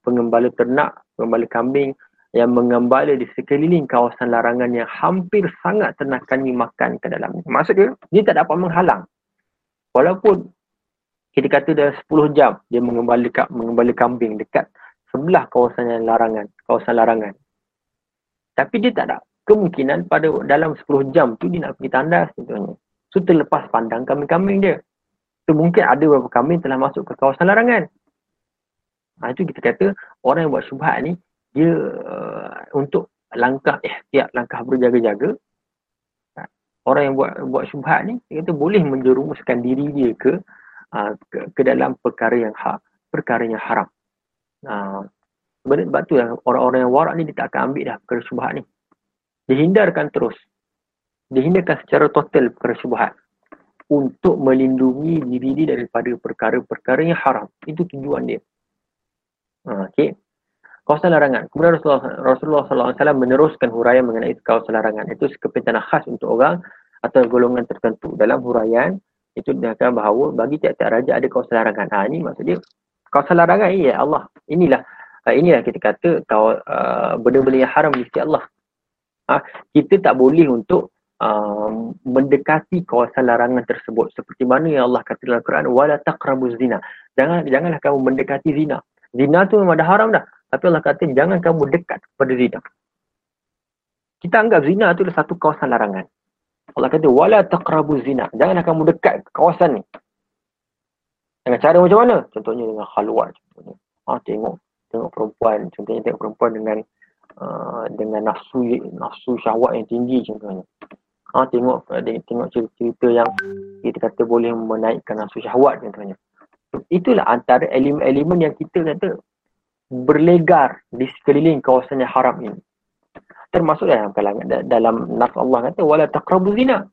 pengembala ternak, pengembala kambing yang mengembala di sekeliling kawasan larangan yang hampir sangat ternakan makan ke dalamnya. Maksud dia, dia tak dapat menghalang. Walaupun kita kata dah 10 jam dia mengembala, mengembala kambing dekat sebelah kawasan yang larangan, kawasan larangan. Tapi dia tak ada kemungkinan pada dalam 10 jam tu dia nak pergi tandas contohnya. So terlepas pandang kambing-kambing dia. So mungkin ada beberapa kambing telah masuk ke kawasan larangan. Ha, itu kita kata orang yang buat syubhat ni dia uh, untuk langkah ihtiat, langkah berjaga-jaga. Uh, orang yang buat buat syubhat ni dia kata boleh menjerumuskan diri dia ke uh, ke, ke dalam perkara yang hak perkara yang haram. Uh, sebab tu lah orang-orang yang warak ni dia tak akan ambil dah perkara syubhat ni. Dihindarkan terus. Dihindarkan secara total perkara syubhat. Untuk melindungi diri dia daripada perkara-perkara yang haram. Itu tujuan dia uh, okay kawasan larangan. Kemudian Rasulullah, Rasulullah SAW meneruskan huraian mengenai kawasan larangan. Itu kepentingan khas untuk orang atau golongan tertentu. Dalam huraian, itu dikatakan bahawa bagi tiap-tiap raja ada kawasan larangan. Ha, ini maksud dia, kawasan larangan, ya Allah. Inilah uh, inilah kita kata uh, benda-benda yang haram sisi Allah. Ha, kita tak boleh untuk uh, mendekati kawasan larangan tersebut. Seperti mana yang Allah kata dalam Quran, wala taqrabuz zina. Jangan, janganlah kamu mendekati zina. Zina tu memang dah haram dah. Tapi Allah kata jangan kamu dekat kepada zina. Kita anggap zina itu adalah satu kawasan larangan. Allah kata wala taqrabu zina. Janganlah kamu dekat kawasan ni. Dengan cara macam mana? Contohnya dengan khalwat contohnya. Ha, tengok tengok perempuan, contohnya tengok perempuan dengan uh, dengan nafsu nafsu syahwat yang tinggi contohnya. Ha, tengok tengok cerita-cerita yang kita kata boleh menaikkan nafsu syahwat contohnya. Itulah antara elemen-elemen yang kita kata berlegar di sekeliling kawasan yang haram ini. Termasuk dalam kalangan dalam nas Allah kata wala taqrabu zina.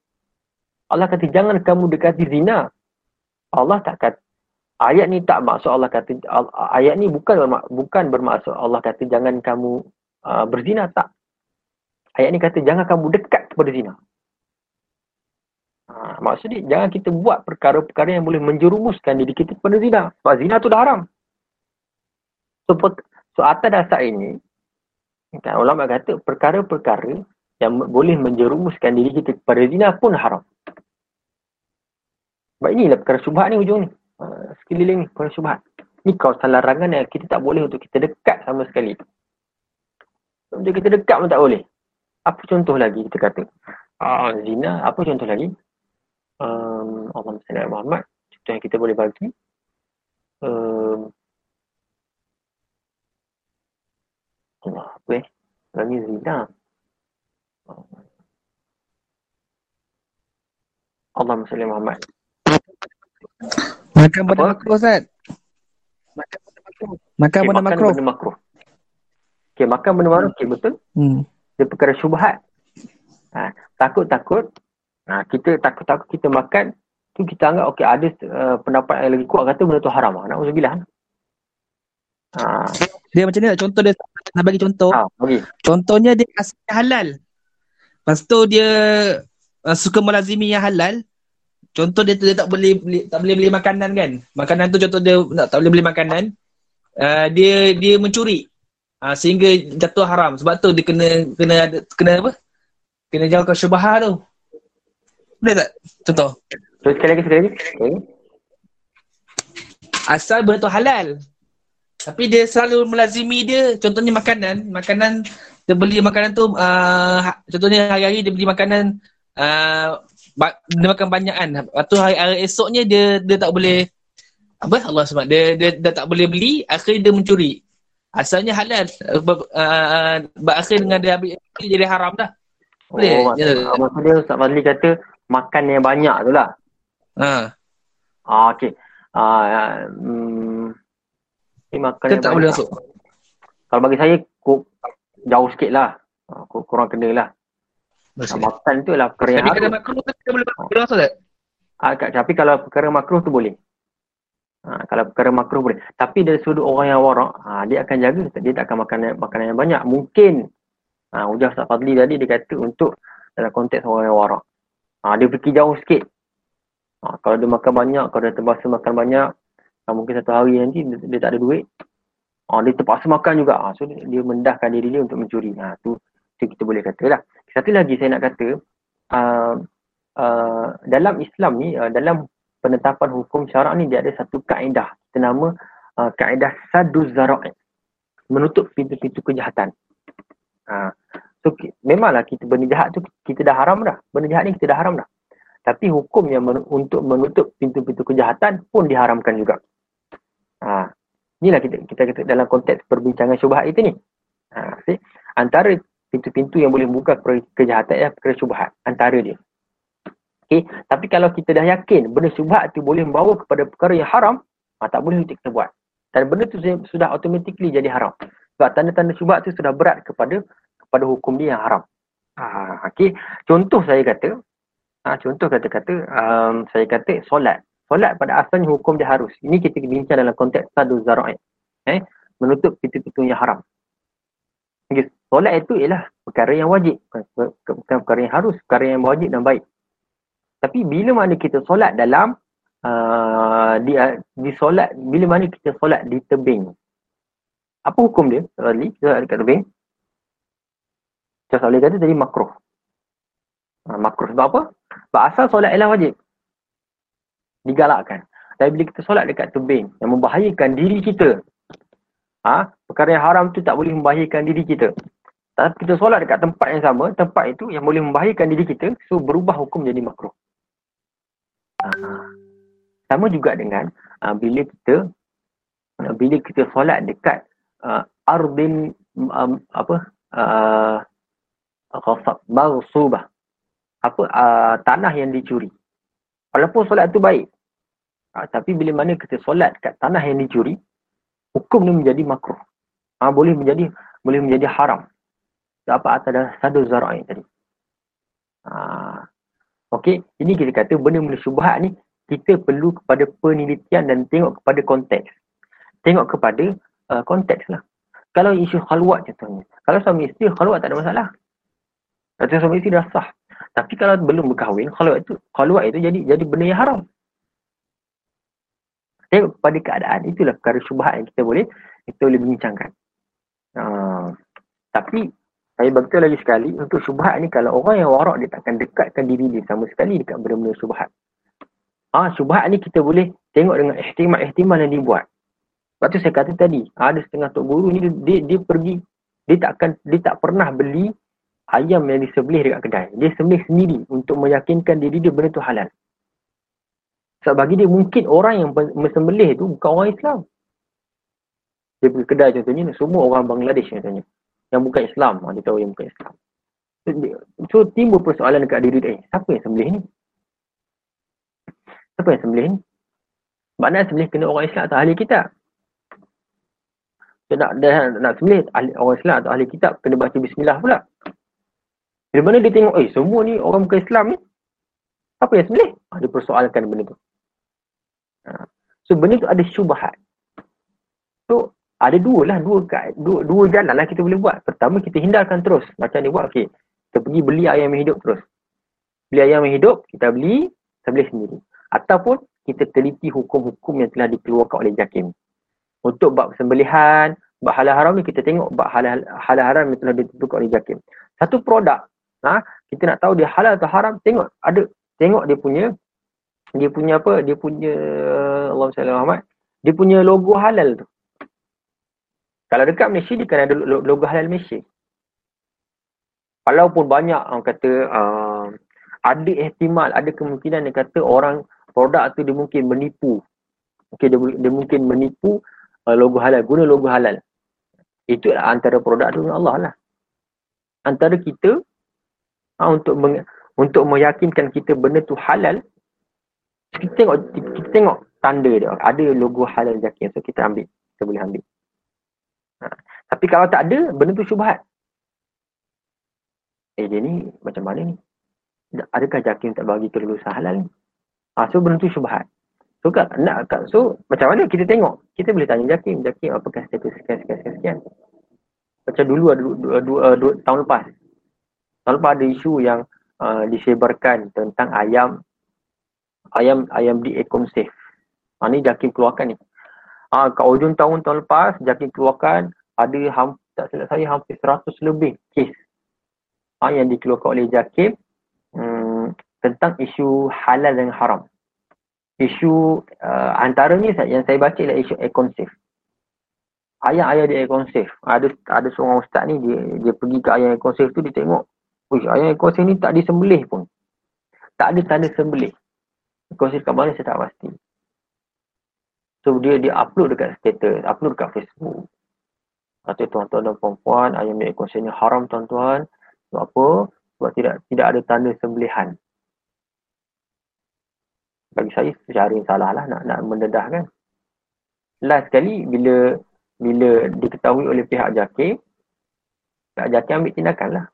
Allah kata jangan kamu dekati zina. Allah tak kata ayat ni tak maksud Allah kata ayat ni bukan bukan bermaksud Allah kata jangan kamu uh, berzina tak. Ayat ni kata jangan kamu dekat kepada zina. Ha, maksud dia jangan kita buat perkara-perkara yang boleh menjerumuskan diri kita kepada zina. Sebab zina tu dah haram. So, so atas dasar ini, kan, ulama kata perkara-perkara yang boleh menjerumuskan diri kita kepada zina pun haram. Sebab inilah perkara syubhat ni ujung ni. Uh, sekeliling ni perkara syubhat. Ni kawasan larangan yang kita tak boleh untuk kita dekat sama sekali. Untuk kita dekat pun tak boleh. Apa contoh lagi kita kata? Uh, zina, apa contoh lagi? Um, Allah SWT Muhammad. Contoh yang kita boleh bagi. Um, Allah apa eh? Lagi zina. Allah Masya Muhammad. Makan benda makro Ustaz. Makan benda makro. Makan okay, benda makro. Benda makro. Okay, makan benda makro. Okay, betul. Hmm. Dia perkara syubhat. Ha, takut-takut. Ha, kita takut-takut kita makan. Tu kita anggap okay, ada uh, pendapat yang lagi kuat kata benda tu haram. Nak usah bilang. Ha. Dia macam ni lah. Contoh dia nak bagi contoh. Ha, okay. Contohnya dia asalnya halal. Lepas tu dia uh, suka melazimi yang halal. Contoh dia, dia tak boleh beli, tak boleh beli makanan kan. Makanan tu contoh dia tak, tak boleh beli makanan. Uh, dia dia mencuri. Uh, sehingga jatuh haram. Sebab tu dia kena kena ada kena apa? Kena jauhkan syubhah tu. Boleh tak? Contoh. Sekali lagi, sekali lagi. Okay. Asal benda tu halal. Tapi dia selalu melazimi dia contohnya makanan, makanan dia beli makanan tu uh, contohnya hari-hari dia beli makanan uh, dia makan banyak kan. Lepas tu hari, hari esoknya dia dia tak boleh apa Allah sebab dia, dia dia tak boleh beli akhirnya dia mencuri. Asalnya halal uh, uh, akhir dengan dia ambil jadi haram dah. Boleh. Oh, ya. maksud dia Ustaz Fadli kata makan yang banyak tu lah. Ha. Ah, okey. Ah, um, ni makan Kita tak boleh masuk. Kalau bagi saya, kuk, jauh sikit lah. Ah, kurang kena lah. Nah, makan tu lah perkara yang Tapi makruh tu boleh masuk tak? Ah, tapi kalau perkara makruh tu boleh. Ha, kalau perkara makruh boleh. Tapi dari sudut orang yang warak, ha, dia akan jaga. Dia tak akan makan makanan yang banyak. Mungkin, ha, Ujah Ustaz Fadli tadi dia kata untuk dalam konteks orang yang warak. Ha, dia pergi jauh sikit. Ha, kalau dia makan banyak, kalau dia terbasa makan banyak, Ha, mungkin satu hari nanti dia, dia tak ada duit. Ha, dia terpaksa makan juga. Ha, so dia, dia mendahkan diri dia untuk mencuri. Ha, tu, tu kita boleh kata lah. Satu lagi saya nak kata, uh, uh, dalam Islam ni, uh, dalam penetapan hukum syarak ni, dia ada satu kaedah. Kita nama uh, kaedah saduz zara'i. Menutup pintu-pintu kejahatan. Ha, so memanglah kita benda jahat tu kita dah haram dah. Benda jahat ni kita dah haram dah. Tapi hukum yang men- untuk menutup pintu-pintu kejahatan pun diharamkan juga. Ha, inilah kita kita kata dalam konteks perbincangan syubhat itu ni. Ha, see? antara pintu-pintu yang boleh buka kejahatan ialah perkara syubhat antara dia. Okay. Tapi kalau kita dah yakin benda syubhat tu boleh membawa kepada perkara yang haram, ha, tak boleh kita buat. Dan benda tu sudah automatically jadi haram. Sebab tanda-tanda syubhat tu sudah berat kepada kepada hukum dia yang haram. Ha, okay. Contoh saya kata, ha, contoh kata-kata, um, saya kata solat. Solat pada asalnya hukum dia harus. Ini kita bincang dalam konteks sadu zara'i. Eh? Menutup pintu-pintu yang haram. Okay. Solat itu ialah perkara yang wajib. Bukan perkara yang harus, perkara yang wajib dan baik. Tapi bila mana kita solat dalam uh, di, di solat, bila mana kita solat di tebing. Apa hukum dia? Solat solat dekat tebing. Saya boleh kata jadi makruh. Ha, makruh sebab apa? Sebab asal solat ialah wajib digalakkan. Tapi bila kita solat dekat tebing yang membahayakan diri kita, ha, perkara yang haram tu tak boleh membahayakan diri kita. Tapi kita solat dekat tempat yang sama, tempat itu yang boleh membahayakan diri kita, so berubah hukum jadi makruh. Ha. Sama juga dengan ha, bila kita bila kita solat dekat uh, ardin um, apa uh, ghasab maghsubah apa uh, tanah yang dicuri walaupun solat tu baik Ha, tapi bila mana kita solat kat tanah yang dicuri, hukum ni menjadi makruh. Ha, boleh menjadi boleh menjadi haram. Apa atas dah sadu zara'i tadi. Ha, Okey, ini kita kata benda-benda syubhat ni kita perlu kepada penelitian dan tengok kepada konteks. Tengok kepada uh, konteks lah. Kalau isu khalwat contohnya. Kalau suami isteri khalwat tak ada masalah. Kalau suami isteri dah sah. Tapi kalau belum berkahwin, khalwat itu, khalwat itu jadi jadi benda yang haram. Tengok kepada keadaan itulah perkara syubhat yang kita boleh kita boleh bincangkan. Uh, tapi saya berkata lagi sekali untuk syubhat ni kalau orang yang warak dia takkan dekatkan diri dia sama sekali dekat benda-benda syubhat. Ah syubhat ni kita boleh tengok dengan ihtimal-ihtimal yang dibuat. Sebab tu saya kata tadi ada setengah tok guru ni dia dia pergi dia takkan dia tak pernah beli ayam yang disembelih dekat kedai dia sembelih sendiri untuk meyakinkan diri dia benda tu halal sebab bagi dia mungkin orang yang mesembelih tu bukan orang Islam. Dia pergi kedai contohnya, semua orang Bangladesh contohnya. Yang bukan Islam, dia tahu yang bukan Islam. So, timbul persoalan dekat diri dia, eh, siapa yang sembelih ni? Siapa yang sembelih ni? Maknanya sembelih kena orang Islam atau ahli kitab. So, nak, nak sembelih ahli, orang Islam atau ahli kitab, kena baca bismillah pula. Bila mana dia tengok, eh semua ni orang bukan Islam ni, apa yang sembelih? Ha, dia persoalkan benda tu. Ha. So benda tu ada syubhat. So ada dua lah, dua, dua, dua jalan lah kita boleh buat. Pertama kita hindarkan terus. Macam ni buat, okay. Kita pergi beli ayam yang hidup terus. Beli ayam yang hidup, kita beli, beli sendiri. Ataupun kita teliti hukum-hukum yang telah dikeluarkan oleh JAKIM. Untuk bab sembelihan, bab halal haram ni kita tengok bab halal, halal haram yang telah ditentukan oleh JAKIM. Satu produk, ha, kita nak tahu dia halal atau haram, tengok. Ada tengok dia punya dia punya apa? Dia punya Allah SWT Muhammad. Dia punya logo halal tu. Kalau dekat Malaysia dia kan ada logo halal Malaysia. Walaupun banyak orang kata uh, ada ihtimal ada kemungkinan dia kata orang produk tu dia mungkin menipu. Okay, dia, dia mungkin menipu uh, logo halal guna logo halal. Itulah antara produk tu dengan Allah lah. Antara kita uh, untuk meng, untuk meyakinkan kita benda tu halal kita tengok kita tengok tanda dia. Ada logo halal zakiah so kita ambil kita boleh ambil. Ha. tapi kalau tak ada benda tu syubhat. Eh dia ni macam mana ni? Adakah jakim tak bagi kelulusan halal ni? Ha, so benda tu syubhat. So kan nak so macam mana kita tengok? Kita boleh tanya jakim jakim apakah status sekian sekian sekian, sekian. macam dulu ada dua, dua, dua, dua, tahun lepas tahun lepas ada isu yang uh, disebarkan tentang ayam ayam ayam di Ecom Safe. Ha, ni Jakim keluarkan ni. Ha, kat ujung tahun tahun lepas, Jakim keluarkan ada ham, tak silap saya hampir 100 lebih kes ha, yang dikeluarkan oleh Jakim hmm, tentang isu halal dan haram. Isu uh, antaranya yang saya baca ialah isu ekonsif. Ayah-ayah di ekonsif. Ada ada seorang ustaz ni dia dia pergi ke ayah ekonsif tu dia tengok, "Uish, ayah ekonsif ni tak disembelih pun." Tak ada tanda sembelih. Ekonsif kat mana saya tak pasti. So dia dia upload dekat status, upload dekat Facebook. Kata tuan-tuan dan puan-puan, ayam milik konsen ni haram tuan-tuan. Sebab apa? Sebab tidak tidak ada tanda sembelihan. Bagi saya secara yang salah lah nak, nak mendedah kan. Last sekali bila bila diketahui oleh pihak JAKIM, pihak JAKIM ambil tindakan lah.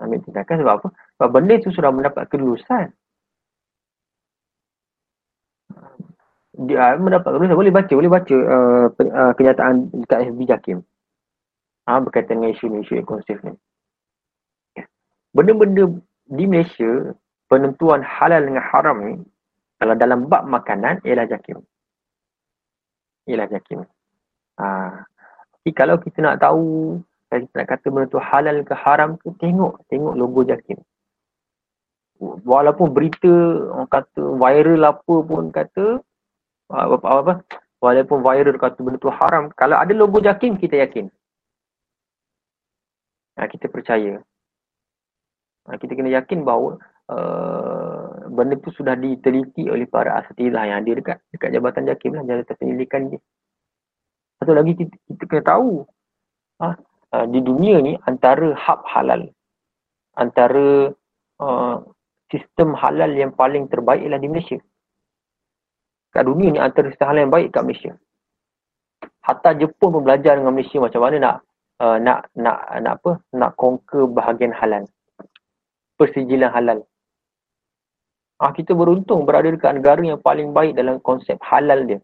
Ambil tindakan sebab apa? Sebab benda itu sudah mendapat kelulusan. dia mendapat kelulusan boleh baca boleh baca uh, uh, kenyataan dekat FB Jakim ha, berkaitan dengan isu ni isu ekonsif ni benda-benda di Malaysia penentuan halal dengan haram ni kalau dalam bab makanan ialah Jakim ialah Jakim ha. jadi kalau kita nak tahu kalau kita nak kata benda tu halal ke haram ke tengok tengok logo Jakim walaupun berita orang kata viral apa pun kata apa, apa, apa, walaupun viral kata benda tu haram, kalau ada logo Jakim, kita yakin. Ha, kita percaya. Ha, kita kena yakin bahawa uh, benda tu sudah diteliti oleh para asatidah yang ada dekat dekat Jabatan Jakim lah, jabatan penyelidikan dia. Satu lagi kita, kita kena tahu ha, uh, di dunia ni antara hub halal, antara uh, sistem halal yang paling terbaik ialah di Malaysia kat dunia ni antara hal yang baik kat Malaysia. Hatta Jepun pun belajar dengan Malaysia macam mana nak uh, nak nak nak apa? Nak conquer bahagian halal. Persijilan halal. Ah kita beruntung berada dekat negara yang paling baik dalam konsep halal dia.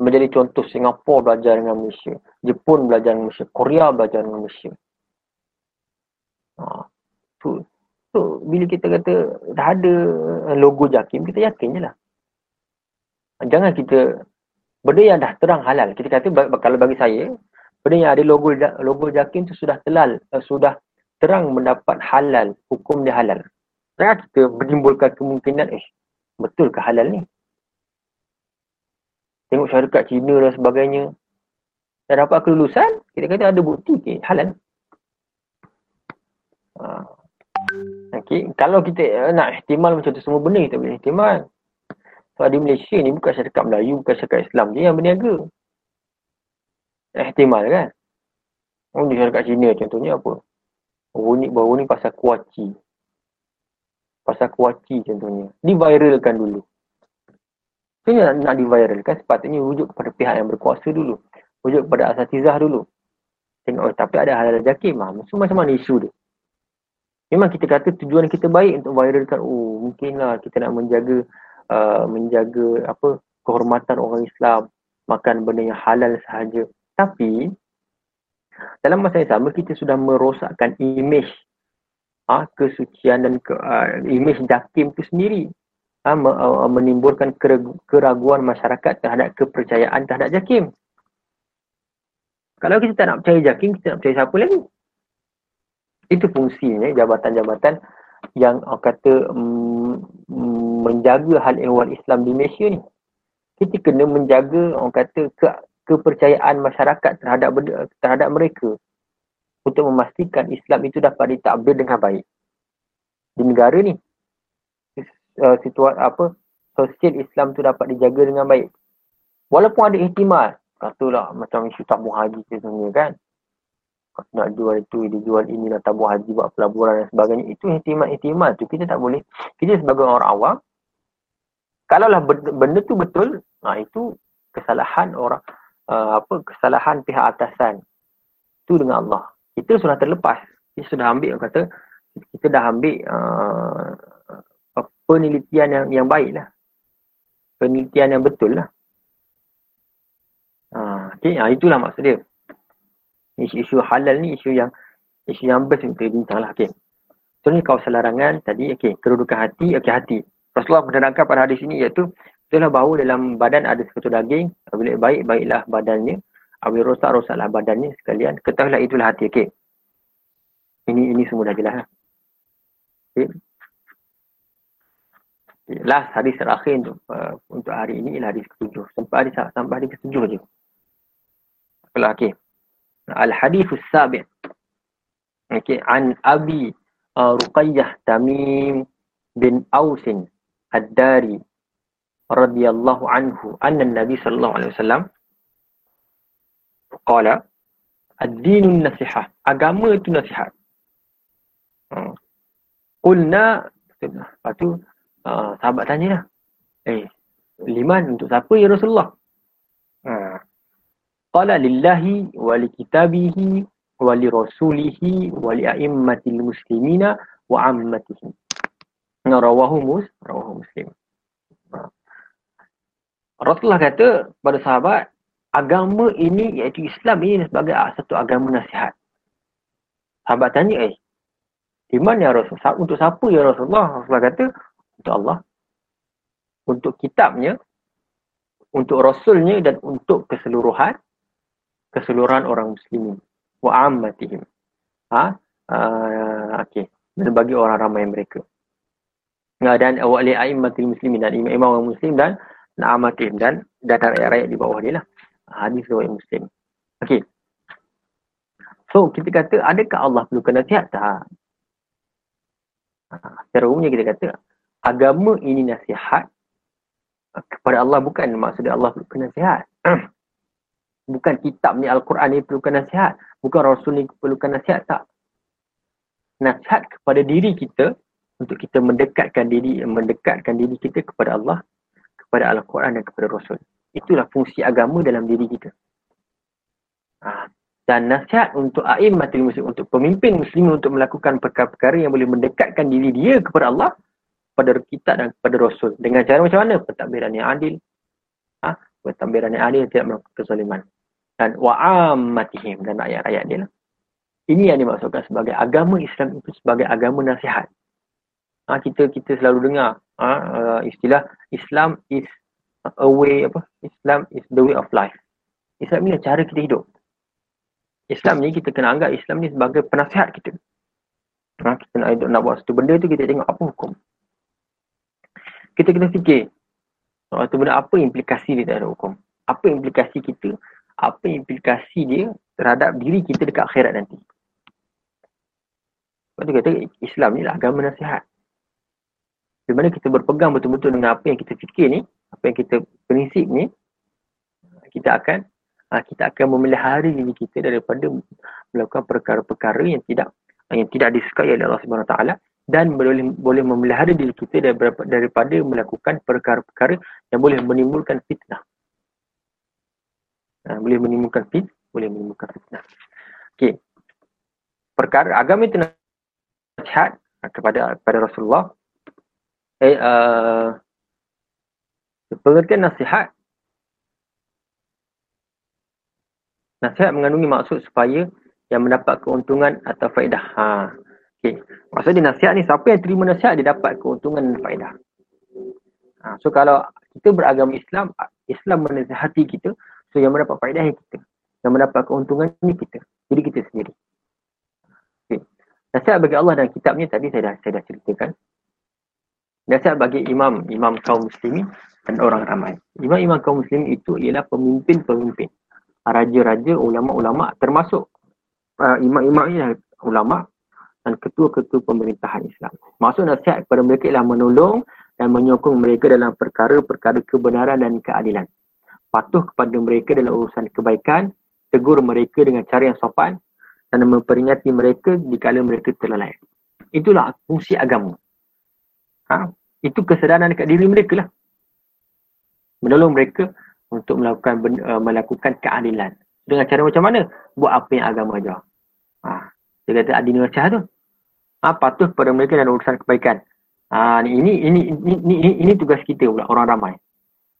Menjadi contoh Singapura belajar dengan Malaysia, Jepun belajar dengan Malaysia, Korea belajar dengan Malaysia. Ah tu So, bila kita kata dah ada logo JAKIM, kita yakin je lah. Jangan kita, benda yang dah terang halal. Kita kata, kalau bagi saya, benda yang ada logo logo JAKIM tu sudah telal, uh, sudah terang mendapat halal, hukum dia halal. Jangan kita menimbulkan kemungkinan, eh, betul ke halal ni? Tengok syarikat Cina dan sebagainya. Dah dapat kelulusan, kita kata ada bukti ke halal. Ha. Okay. Kalau kita uh, nak ihtimal macam tu semua benda kita boleh ihtimal. Sebab di Malaysia ni bukan syarikat Melayu, bukan syarikat Islam je yang berniaga. Ihtimal kan? Oh, di syarikat Cina contohnya apa? Ni, baru ni pasal kuaci. Pasal kuaci contohnya. Diviralkan dulu. So, nak, nak diviralkan sepatutnya rujuk kepada pihak yang berkuasa dulu. Rujuk kepada asatizah dulu. Tengok, oh, tapi ada hal-hal jakim. Ha? Macam mana isu dia? memang kita kata tujuan kita baik untuk viralkan oh mungkinlah kita nak menjaga uh, menjaga apa kehormatan orang Islam makan benda yang halal sahaja tapi dalam masa yang sama kita sudah merosakkan ah ha, kesucian dan ke, uh, image jakim itu sendiri me, uh, menimbulkan keraguan masyarakat terhadap kepercayaan terhadap jakim kalau kita tak nak percaya jakim kita nak percaya siapa lagi itu fungsinya jabatan-jabatan yang orang kata um, menjaga hal ehwal Islam di Malaysia ni. Kita kena menjaga orang kata ke, kepercayaan masyarakat terhadap terhadap mereka untuk memastikan Islam itu dapat ditakbir dengan baik di negara ni. Uh, situasi apa sosial Islam tu dapat dijaga dengan baik. Walaupun ada ihtimal, katalah macam isu tabung haji sebenarnya kan nak jual itu, dia jual ini nak tabung haji buat pelaburan dan sebagainya. Itu ihtimal-ihtimal tu. Kita tak boleh. Kita sebagai orang awam, kalaulah benda tu betul, nah itu kesalahan orang, uh, apa kesalahan pihak atasan. Itu dengan Allah. Kita sudah terlepas. Kita sudah ambil, kata, kita dah ambil uh, penelitian yang yang baik lah. Penelitian yang betul lah. Uh, okay, uh, itulah maksud dia isu-isu halal ni isu yang isu yang best untuk bincang lah. Okay. So ni kawasan larangan tadi, okay, kedudukan hati, okay, hati. Rasulullah menerangkan pada hadis ini iaitu Itulah bahawa dalam badan ada satu daging. Apabila baik, baiklah badannya. Apabila rosak, rosaklah badannya sekalian. Ketahuilah itulah hati. Okay. Ini ini semua dah jelas. Okay. Last hadis terakhir untuk uh, untuk hari ini ialah hadis ketujuh. Sampai hadis sampai hadis ketujuh je. Kalau okey. Al hadis sabi. Okey, an Abi uh, Ruqayyah Tamim bin Ausin Ad-Dari radhiyallahu anhu anna Nabi sallallahu alaihi wasallam qala ad-din nasihah agama itu nasihat hmm. qulna lepas tu uh, sahabat tanya lah eh liman untuk siapa ya Rasulullah ha. qala lillahi wa li kitabihi wa li rasulihi wa li a'immatil muslimina wa ammatihim rawahu mus rawahu muslim Rasulullah kata pada sahabat, agama ini iaitu Islam ini sebagai satu agama nasihat. Sahabat tanya, eh, di mana ya Rasulullah? Untuk siapa ya Rasulullah? Rasulullah kata, untuk Allah. Untuk kitabnya, untuk Rasulnya dan untuk keseluruhan, keseluruhan orang muslimin. Wa ammatihim. Ha? Uh, okay. Dan bagi orang ramai mereka. Dan wa'li a'immatil muslimin dan imam-imam orang muslim dan Na'amatin dan data rakyat-rakyat di bawah dia lah. Hadis riwayat Muslim. Okey. So, kita kata, adakah Allah perlukan nasihat? Tak. Ha, secara umumnya kita kata, agama ini nasihat kepada Allah bukan maksudnya Allah perlukan nasihat. bukan kitab ni Al-Quran ni perlukan nasihat. Bukan Rasul ni perlukan nasihat. Tak. Nasihat kepada diri kita untuk kita mendekatkan diri mendekatkan diri kita kepada Allah kepada Al-Quran dan kepada Rasul. Itulah fungsi agama dalam diri kita. Ha. Dan nasihat untuk a'immatul muslim, untuk pemimpin muslim untuk melakukan perkara-perkara yang boleh mendekatkan diri dia kepada Allah, kepada kita dan kepada Rasul. Dengan cara macam mana? Pentadbiran yang adil. Ha? Pentadbiran yang adil tidak melakukan kezaliman. Dan wa'ammatihim dan rakyat-rakyat dia. Lah. Ini yang dimaksudkan sebagai agama Islam itu sebagai agama nasihat. Ha, kita kita selalu dengar ha, uh, istilah Islam is a way apa? Islam is the way of life. Islam ni cara kita hidup. Islam ni kita kena anggap Islam ni sebagai penasihat kita. Ha, kita nak nak buat satu benda tu kita tengok apa hukum. Kita kena fikir satu benda apa implikasi dia terhadap hukum. Apa implikasi kita? Apa implikasi dia terhadap diri kita dekat akhirat nanti. Sebab tu kata Islam ni lah agama nasihat di mana kita berpegang betul-betul dengan apa yang kita fikir ni, apa yang kita prinsip ni, kita akan ha, kita akan memelihara diri kita daripada melakukan perkara-perkara yang tidak yang tidak disukai oleh Allah Subhanahu taala dan boleh boleh memelihara diri kita daripada, daripada melakukan perkara-perkara yang boleh menimbulkan fitnah. Ha, boleh menimbulkan fit, boleh menimbulkan fitnah. Okey. Perkara agama itu nasihat kepada kepada Rasulullah eh, uh, pengertian nasihat nasihat mengandungi maksud supaya yang mendapat keuntungan atau faedah. Ha. Okay. Maksudnya nasihat ni siapa yang terima nasihat dia dapat keuntungan dan faedah. Ha. So kalau kita beragama Islam, Islam menasihati kita, so yang mendapat faedah kita. Yang mendapat keuntungan ni kita. Jadi kita sendiri. Okay. Nasihat bagi Allah dan kitabnya tadi saya dah, saya dah ceritakan. Nasihat bagi imam, imam kaum muslimin dan orang ramai. Imam-imam kaum muslimin itu ialah pemimpin-pemimpin. Raja-raja, ulama-ulama termasuk uh, imam-imam ini ulama dan ketua-ketua pemerintahan Islam. Maksud nasihat kepada mereka ialah menolong dan menyokong mereka dalam perkara-perkara kebenaran dan keadilan. Patuh kepada mereka dalam urusan kebaikan, tegur mereka dengan cara yang sopan dan memperingati mereka dikala mereka terlalai. Itulah fungsi agama. Ha, itu kesedaran dekat diri mereka lah. Menolong mereka untuk melakukan uh, melakukan keadilan. Dengan cara macam mana? Buat apa yang agama ajar. Ha, dia kata adini wajah tu. Ha, patuh kepada mereka dan urusan kebaikan. Ah, ha, ini, ini, ini, ini, ini, ini tugas kita pula orang ramai.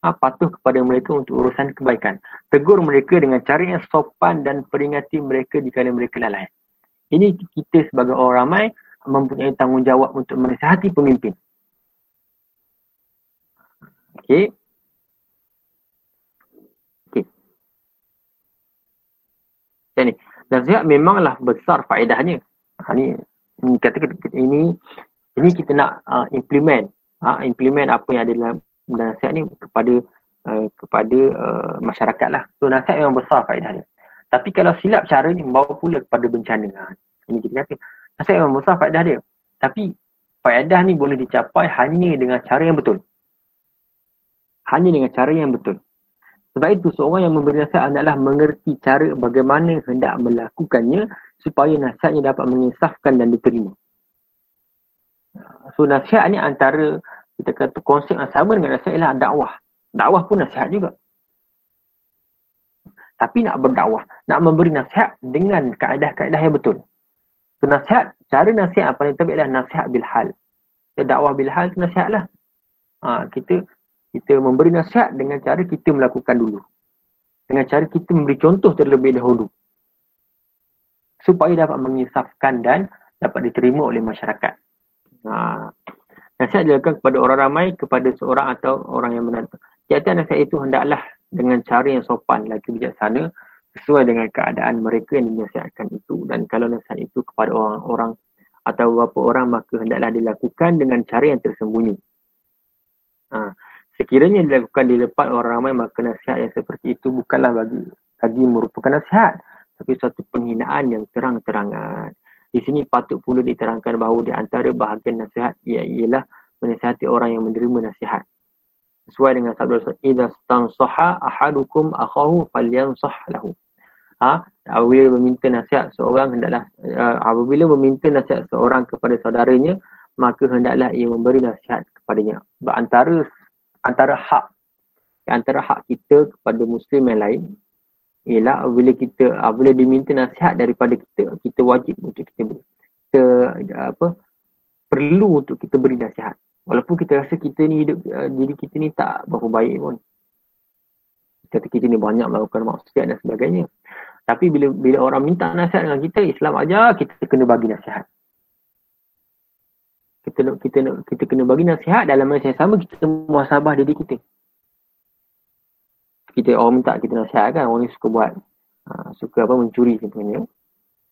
Ha, patuh kepada mereka untuk urusan kebaikan. Tegur mereka dengan cara yang sopan dan peringati mereka di kala mereka lalai. Ini kita sebagai orang ramai mempunyai tanggungjawab untuk menasihati pemimpin. Okey. Okey. Jadi, nasihat memanglah besar faedahnya. Ha, ni, ini kata ini ini kita nak uh, implement uh, implement apa yang ada dalam nasihat ni kepada uh, kepada uh, masyarakat lah. So nasihat memang besar faedahnya. Tapi kalau silap cara ni membawa pula kepada bencana. Ha, ini kita kata nasihat memang besar faedah dia. Tapi faedah ni boleh dicapai hanya dengan cara yang betul. Hanya dengan cara yang betul. Sebab itu seorang yang memberi nasihat adalah mengerti cara bagaimana hendak melakukannya supaya nasihatnya dapat mengisafkan dan diterima. So nasihat ni antara kita kata konsep yang sama dengan nasihat ialah dakwah. Dakwah pun nasihat juga. Tapi nak berdakwah, nak memberi nasihat dengan kaedah-kaedah yang betul. So nasihat, cara nasihat paling terbaik adalah nasihat bilhal. Dakwah bilhal tu nasihat lah. Ha, kita kita memberi nasihat dengan cara kita melakukan dulu. Dengan cara kita memberi contoh terlebih dahulu. Supaya dapat mengisafkan dan dapat diterima oleh masyarakat. Ha. Nasihat dilakukan kepada orang ramai, kepada seorang atau orang yang menantu. Tiada nasihat itu hendaklah dengan cara yang sopan, lagi bijaksana, sesuai dengan keadaan mereka yang dinasihatkan itu. Dan kalau nasihat itu kepada orang-orang atau beberapa orang, maka hendaklah dilakukan dengan cara yang tersembunyi. Ha. Sekiranya dilakukan di depan orang ramai maka nasihat yang seperti itu bukanlah bagi bagi merupakan nasihat tapi suatu penghinaan yang terang-terangan. Di sini patut pula diterangkan bahawa di antara bahagian nasihat ialah menasihati orang yang menerima nasihat. Sesuai dengan sabda Rasul, "Idza stansaha ahadukum akhahu falyansah lahu." Ha, apabila meminta nasihat seorang hendaklah uh, apabila meminta nasihat seorang kepada saudaranya maka hendaklah ia memberi nasihat kepadanya. Antara antara hak antara hak kita kepada muslim yang lain ialah bila kita uh, bila diminta nasihat daripada kita kita wajib untuk kita kita apa perlu untuk kita beri nasihat. Walaupun kita rasa kita ni hidup uh, diri kita ni tak berapa baik pun. Kata kita ni banyak melakukan maksiat dan sebagainya. Tapi bila bila orang minta nasihat dengan kita Islam aja kita kena bagi nasihat kita nak kita nak kita kena bagi nasihat dalam masa yang sama kita muhasabah diri kita. Kita orang minta kita nasihat kan orang ni suka buat ha, suka apa mencuri contohnya.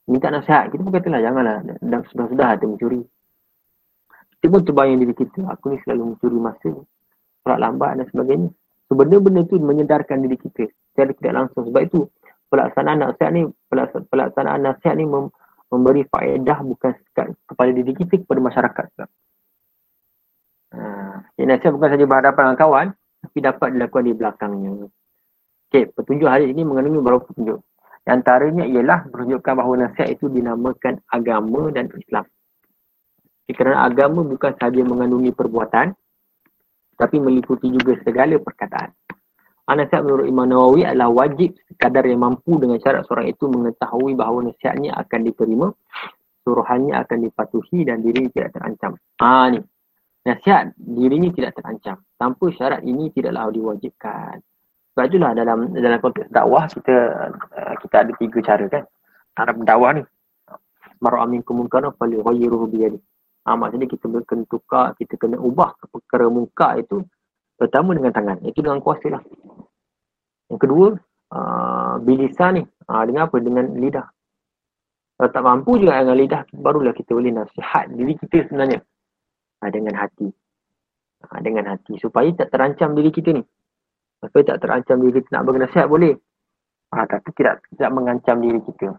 Minta nasihat kita pun katalah janganlah dah sudah-sudah ada mencuri. Kita pun terbayang diri kita aku ni selalu mencuri masa solat lambat dan sebagainya. So benda-benda tu menyedarkan diri kita secara tidak langsung sebab itu pelaksanaan nasihat ni pelaksanaan nasihat ni mem, memberi faedah bukan sekat kepada diri kita kepada masyarakat juga. Ha, nasihat bukan saja berhadapan dengan kawan tapi dapat dilakukan di belakangnya. Okey, petunjuk hari ini mengandungi beberapa petunjuk. Di antaranya ialah menunjukkan bahawa nasihat itu dinamakan agama dan Islam. Okay, kerana agama bukan sahaja mengandungi perbuatan tapi meliputi juga segala perkataan. Nasihat menurut Imam Nawawi adalah wajib sekadar yang mampu dengan syarat seorang itu mengetahui bahawa nasihatnya akan diterima, suruhannya akan dipatuhi dan dirinya tidak terancam. Ha ni. Nasihat dirinya tidak terancam. Tanpa syarat ini tidaklah diwajibkan. Sebab itulah dalam dalam konteks dakwah kita uh, kita ada tiga cara kan. Cara berdakwah ni. Maru amin kumunkana fali ghayyiruhu biyadi. Ha, maksudnya kita kena tukar, kita kena ubah perkara muka itu pertama dengan tangan. Itu dengan kuasa lah. Yang kedua, uh, bilisan ni. Uh, dengan apa? Dengan lidah. Kalau tak mampu juga dengan lidah, barulah kita boleh nasihat diri kita sebenarnya. Uh, dengan hati. Uh, dengan hati. Supaya tak terancam diri kita ni. Supaya tak terancam diri kita nak bernasihat boleh. Uh, tapi tidak tidak mengancam diri kita.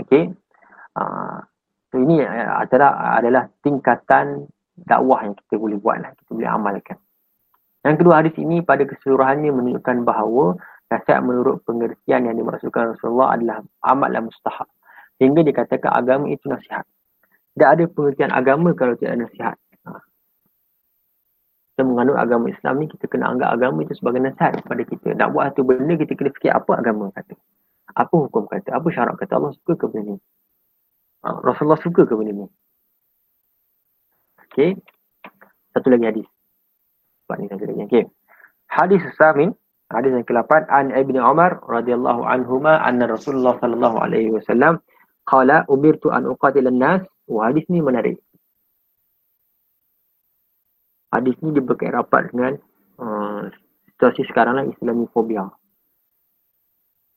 Okey. So ini adalah, adalah tingkatan dakwah yang kita boleh buat lah. Kita boleh amalkan. Yang kedua hadis ini pada keseluruhannya menunjukkan bahawa nasihat menurut pengertian yang dimaksudkan Rasulullah adalah amatlah mustahab. Hingga dikatakan agama itu nasihat. Tidak ada pengertian agama kalau tidak ada nasihat. Ha. Kita menganut agama Islam ni, kita kena anggap agama itu sebagai nasihat kepada kita. Nak buat satu benda, kita kena fikir apa agama kata. Apa hukum kata, apa syarat kata Allah suka ke benda ni. Ha. Rasulullah suka ke benda ni. Okay. Satu lagi hadis. Sebab ni lagi. Okay. Hadis Samin, hadis yang ke-8 an Ibnu Umar radhiyallahu anhuma anna Rasulullah sallallahu alaihi wasallam qala umirtu an uqatila an-nas. Wah, hadis ni menarik. Hadis ni dia berkait rapat dengan uh, situasi sekarang lah Islamifobia.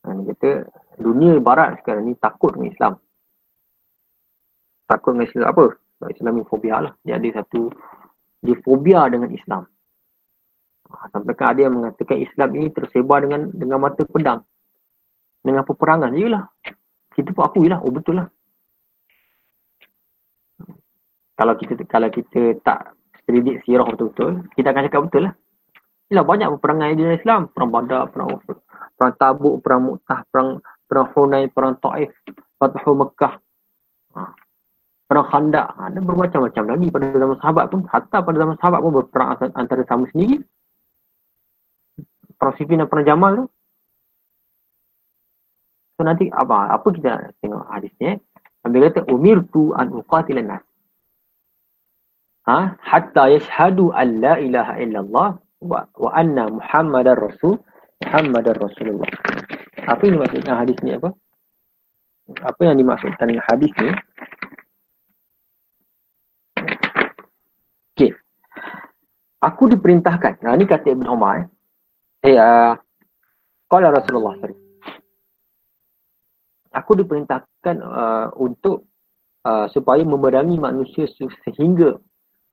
Ha, dia kata dunia barat sekarang ni takut dengan Islam. Takut dengan Islam apa? Islam ni fobia lah. Dia ada satu, dia fobia dengan Islam. Ha, sampai kan ada yang mengatakan Islam ini tersebar dengan dengan mata pedang. Dengan peperangan. Yelah. Kita pun akui lah. Oh betul lah. Kalau kita kalau kita tak selidik sirah betul-betul, kita akan cakap betul lah. Yelah banyak peperangan di Islam. Perang Badar, perang perang Tabuk, perang Mu'tah, perang perang Hunay, perang Taif, Fathu Mekah. Ha. Perang Khandak. Ha. Ada bermacam-macam lagi pada zaman sahabat pun. Hatta pada zaman sahabat pun berperang antara sama sendiri. Sifin dan perang Jamal tu. So nanti apa apa kita tengok hadis ni. Ambil kata umir tu an uqatilan nas. Ha? Hatta yashhadu an la ilaha illallah wa, wa anna Muhammadar Rasul Muhammadar Rasulullah. Apa yang dimaksudkan hadis ni apa? Apa yang dimaksudkan hadis ni? Okey. Aku diperintahkan. Nah, ni kata Ibn Umar. Eh, uh, Kala Rasulullah. Sorry. Aku diperintahkan uh, untuk uh, supaya memerangi manusia sehingga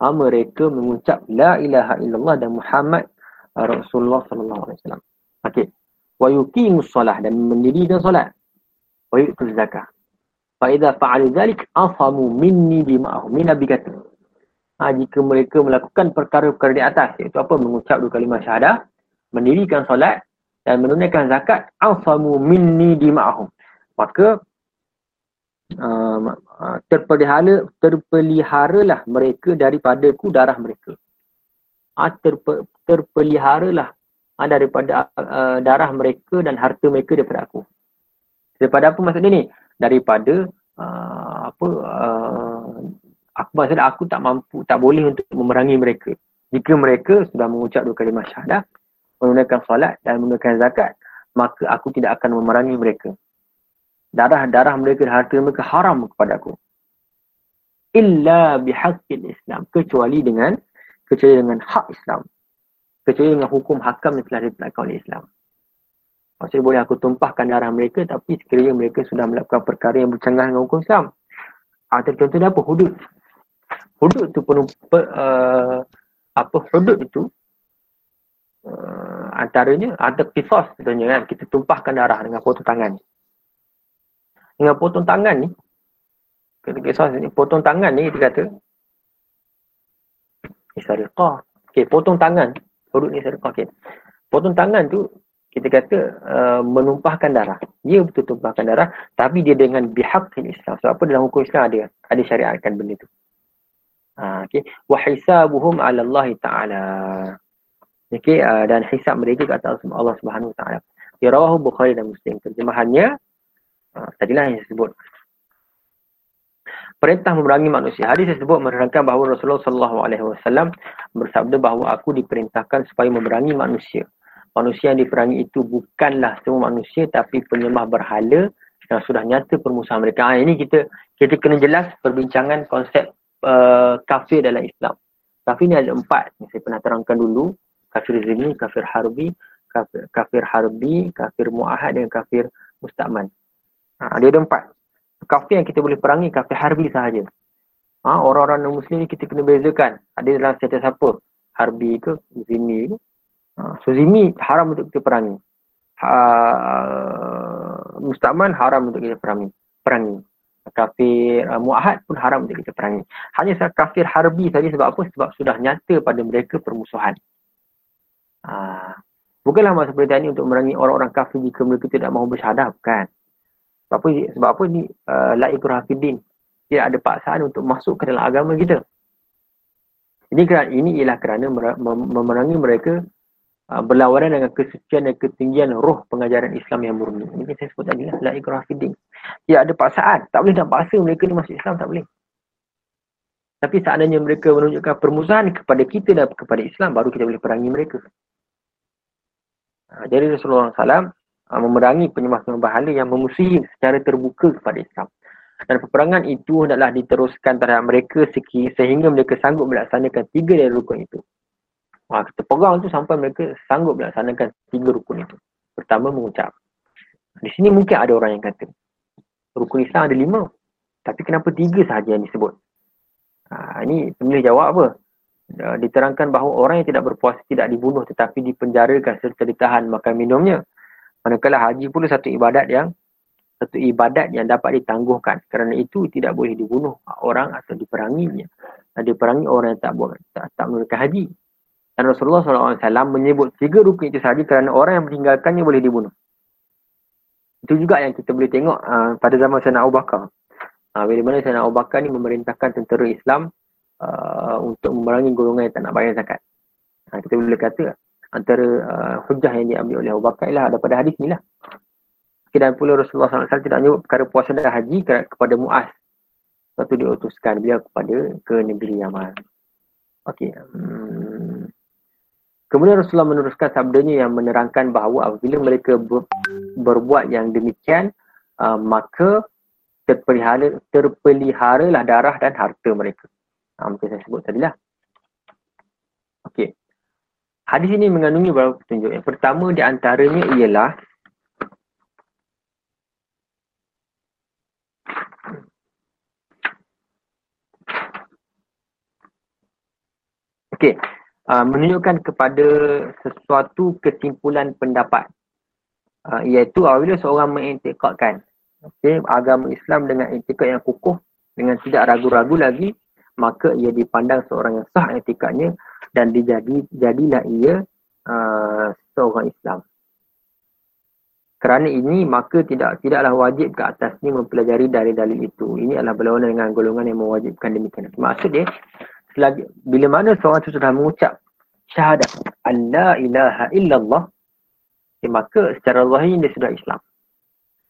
uh, mereka mengucap La ilaha illallah dan Muhammad Rasulullah sallallahu alaihi wasallam. Okey. Wa yuqimus solah dan mendirikan solat. Wa yu'tuz zakah. Fa idza fa'alu dzalik asamu minni dima'ahum. Min Nabi kata. Ha, jika mereka melakukan perkara-perkara di atas iaitu apa mengucap dua kalimah syahadah, mendirikan solat dan menunaikan zakat, asamu minni dima'ahum. Maka uh, terpelihara terpeliharalah mereka daripadaku darah mereka. Ha, terpe, terpeliharalah ha, daripada uh, darah mereka dan harta mereka daripada aku. Daripada apa maksudnya ni? Daripada uh, apa uh, aku maksudnya aku tak mampu, tak boleh untuk memerangi mereka. Jika mereka sudah mengucap dua kalimah syahadah, menggunakan salat dan menggunakan zakat, maka aku tidak akan memerangi mereka. Darah-darah mereka harta mereka haram kepada aku. Illa bihaqqil Islam. Kecuali dengan kecuali dengan hak Islam kecuali dengan hukum hakam yang telah ditetapkan oleh Islam. Maksudnya boleh aku tumpahkan darah mereka tapi sekiranya mereka sudah melakukan perkara yang bercanggah dengan hukum Islam. Ah, contohnya apa? Hudud. Hudud itu penuh, pe, uh, apa hudud itu uh, antaranya ada kisos contohnya kan kita tumpahkan darah dengan potong tangan. Dengan potong tangan ni kata kisos ni potong tangan ni kita kata Isariqah. Okay, potong tangan huruf ni sedekah okay. potong tangan tu kita kata uh, menumpahkan darah dia betul tumpahkan darah tapi dia dengan bihaqil Islam sebab apa dalam hukum Islam ada ada syariatkan benda tu ha, okay. wa hisabuhum ala Allah Ta'ala okay, uh, dan hisab mereka ke atas Allah Subhanahu Wa Ta'ala Yarawahu Bukhari dan Muslim terjemahannya uh, tadilah yang disebut perintah memerangi manusia. Hadis tersebut menerangkan bahawa Rasulullah sallallahu alaihi wasallam bersabda bahawa aku diperintahkan supaya memerangi manusia. Manusia yang diperangi itu bukanlah semua manusia tapi penyembah berhala yang sudah nyata permusuhan mereka. Ha, ini kita kita kena jelas perbincangan konsep uh, kafir dalam Islam. Kafir ni ada empat. Saya pernah terangkan dulu. Kafir zini, kafir harbi, kafir, kafir harbi, kafir mu'ahad dan kafir musta'man. Ha, dia ada empat kafir yang kita boleh perangi kafir harbi sahaja. Ha, orang-orang non-muslim ni kita kena bezakan. Ada dalam status apa? Harbi ke? Zimi ke? Ha, so zimi haram untuk kita perangi. Ha, Mustaman haram untuk kita perangi. perangi. Kafir uh, mu'ahad pun haram untuk kita perangi. Hanya kafir harbi tadi sebab apa? Sebab sudah nyata pada mereka permusuhan. Ha, bukanlah masa perintah ini untuk merangi orang-orang kafir jika mereka tidak mahu bersyahadah. Bukan. Sebab apa, sebab apa ni uh, la ikrah fiddin. Ada paksaan untuk masuk ke dalam agama kita. Ini kerana ini ialah kerana memerangi mereka uh, berlawanan dengan kesucian dan ketinggian roh pengajaran Islam yang murni. Ini saya sebut tadi lah, la ikrah fiddin. Dia ada paksaan. Tak boleh nak paksa mereka ni masuk Islam, tak boleh. Tapi seandainya mereka menunjukkan permusuhan kepada kita dan kepada Islam, baru kita boleh perangi mereka. Uh, jadi Rasulullah SAW uh, memerangi penyembah-penyembah hala yang memusuhi secara terbuka kepada Islam. Dan peperangan itu adalah diteruskan terhadap mereka sehingga mereka sanggup melaksanakan tiga dari rukun itu. Ha, kita perang tu sampai mereka sanggup melaksanakan tiga rukun itu. Pertama mengucap. Di sini mungkin ada orang yang kata rukun Islam ada lima. Tapi kenapa tiga sahaja yang disebut? Ha, ini penulis jawab apa? Uh, diterangkan bahawa orang yang tidak berpuasa tidak dibunuh tetapi dipenjarakan serta ditahan makan minumnya. Manakala haji pula satu ibadat yang satu ibadat yang dapat ditangguhkan. Kerana itu tidak boleh dibunuh orang atau diperanginya. Diperangi orang yang tak buat tak, tak menunaikan haji. Dan Rasulullah SAW menyebut tiga rukun itu sahaja kerana orang yang meninggalkannya boleh dibunuh. Itu juga yang kita boleh tengok uh, pada zaman Sayyidina Abu Bakar. Uh, bila mana Sayyidina Abu Bakar ni memerintahkan tentera Islam uh, untuk memerangi golongan yang tak nak bayar zakat. Uh, kita boleh kata antara uh, hujah yang diambil oleh Abu Bakar ialah daripada hadis ni lah. Dan pula Rasulullah SAW tidak menyebut perkara puasa dan haji kepada Mu'az. Lepas tu diutuskan beliau kepada ke negeri Yaman. Okey. Hmm. Kemudian Rasulullah meneruskan sabdanya yang menerangkan bahawa apabila mereka ber, berbuat yang demikian, uh, maka terpelihara, terpeliharalah darah dan harta mereka. Ha, macam saya sebut tadi lah. Okey. Hadis ini mengandungi beberapa petunjuk. Yang pertama di antaranya ialah Okey, uh, menunjukkan kepada sesuatu kesimpulan pendapat uh, iaitu apabila seorang mengintikadkan okay, agama Islam dengan intikad yang kukuh dengan tidak ragu-ragu lagi maka ia dipandang seorang yang sah intikadnya dan dijadi jadilah ia uh, seorang Islam kerana ini maka tidak tidaklah wajib ke atasnya mempelajari dalil-dalil itu ini adalah berlawanan dengan golongan yang mewajibkan demikian maksud dia selagi bila mana seorang itu sudah mengucap syahadat Allah ilaha illallah eh, maka secara zahir dia sudah Islam.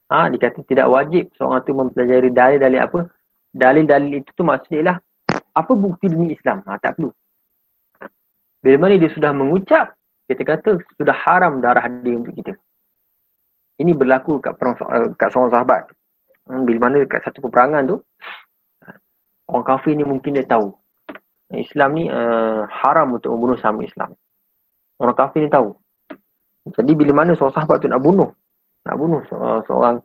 Ha, dikata tidak wajib seorang itu mempelajari dalil-dalil apa. Dalil-dalil itu tu maksudnya ialah apa bukti demi Islam. Ha, tak perlu. Bila mana dia sudah mengucap, kita kata sudah haram darah dia untuk kita. Ini berlaku kat, perang, eh, kat seorang sahabat. Hmm, bila mana kat satu peperangan tu, orang kafir ni mungkin dia tahu Islam ni uh, haram untuk membunuh sama Islam. Orang kafir ni tahu. Jadi bila mana seorang sahabat tu nak bunuh, nak bunuh uh, seorang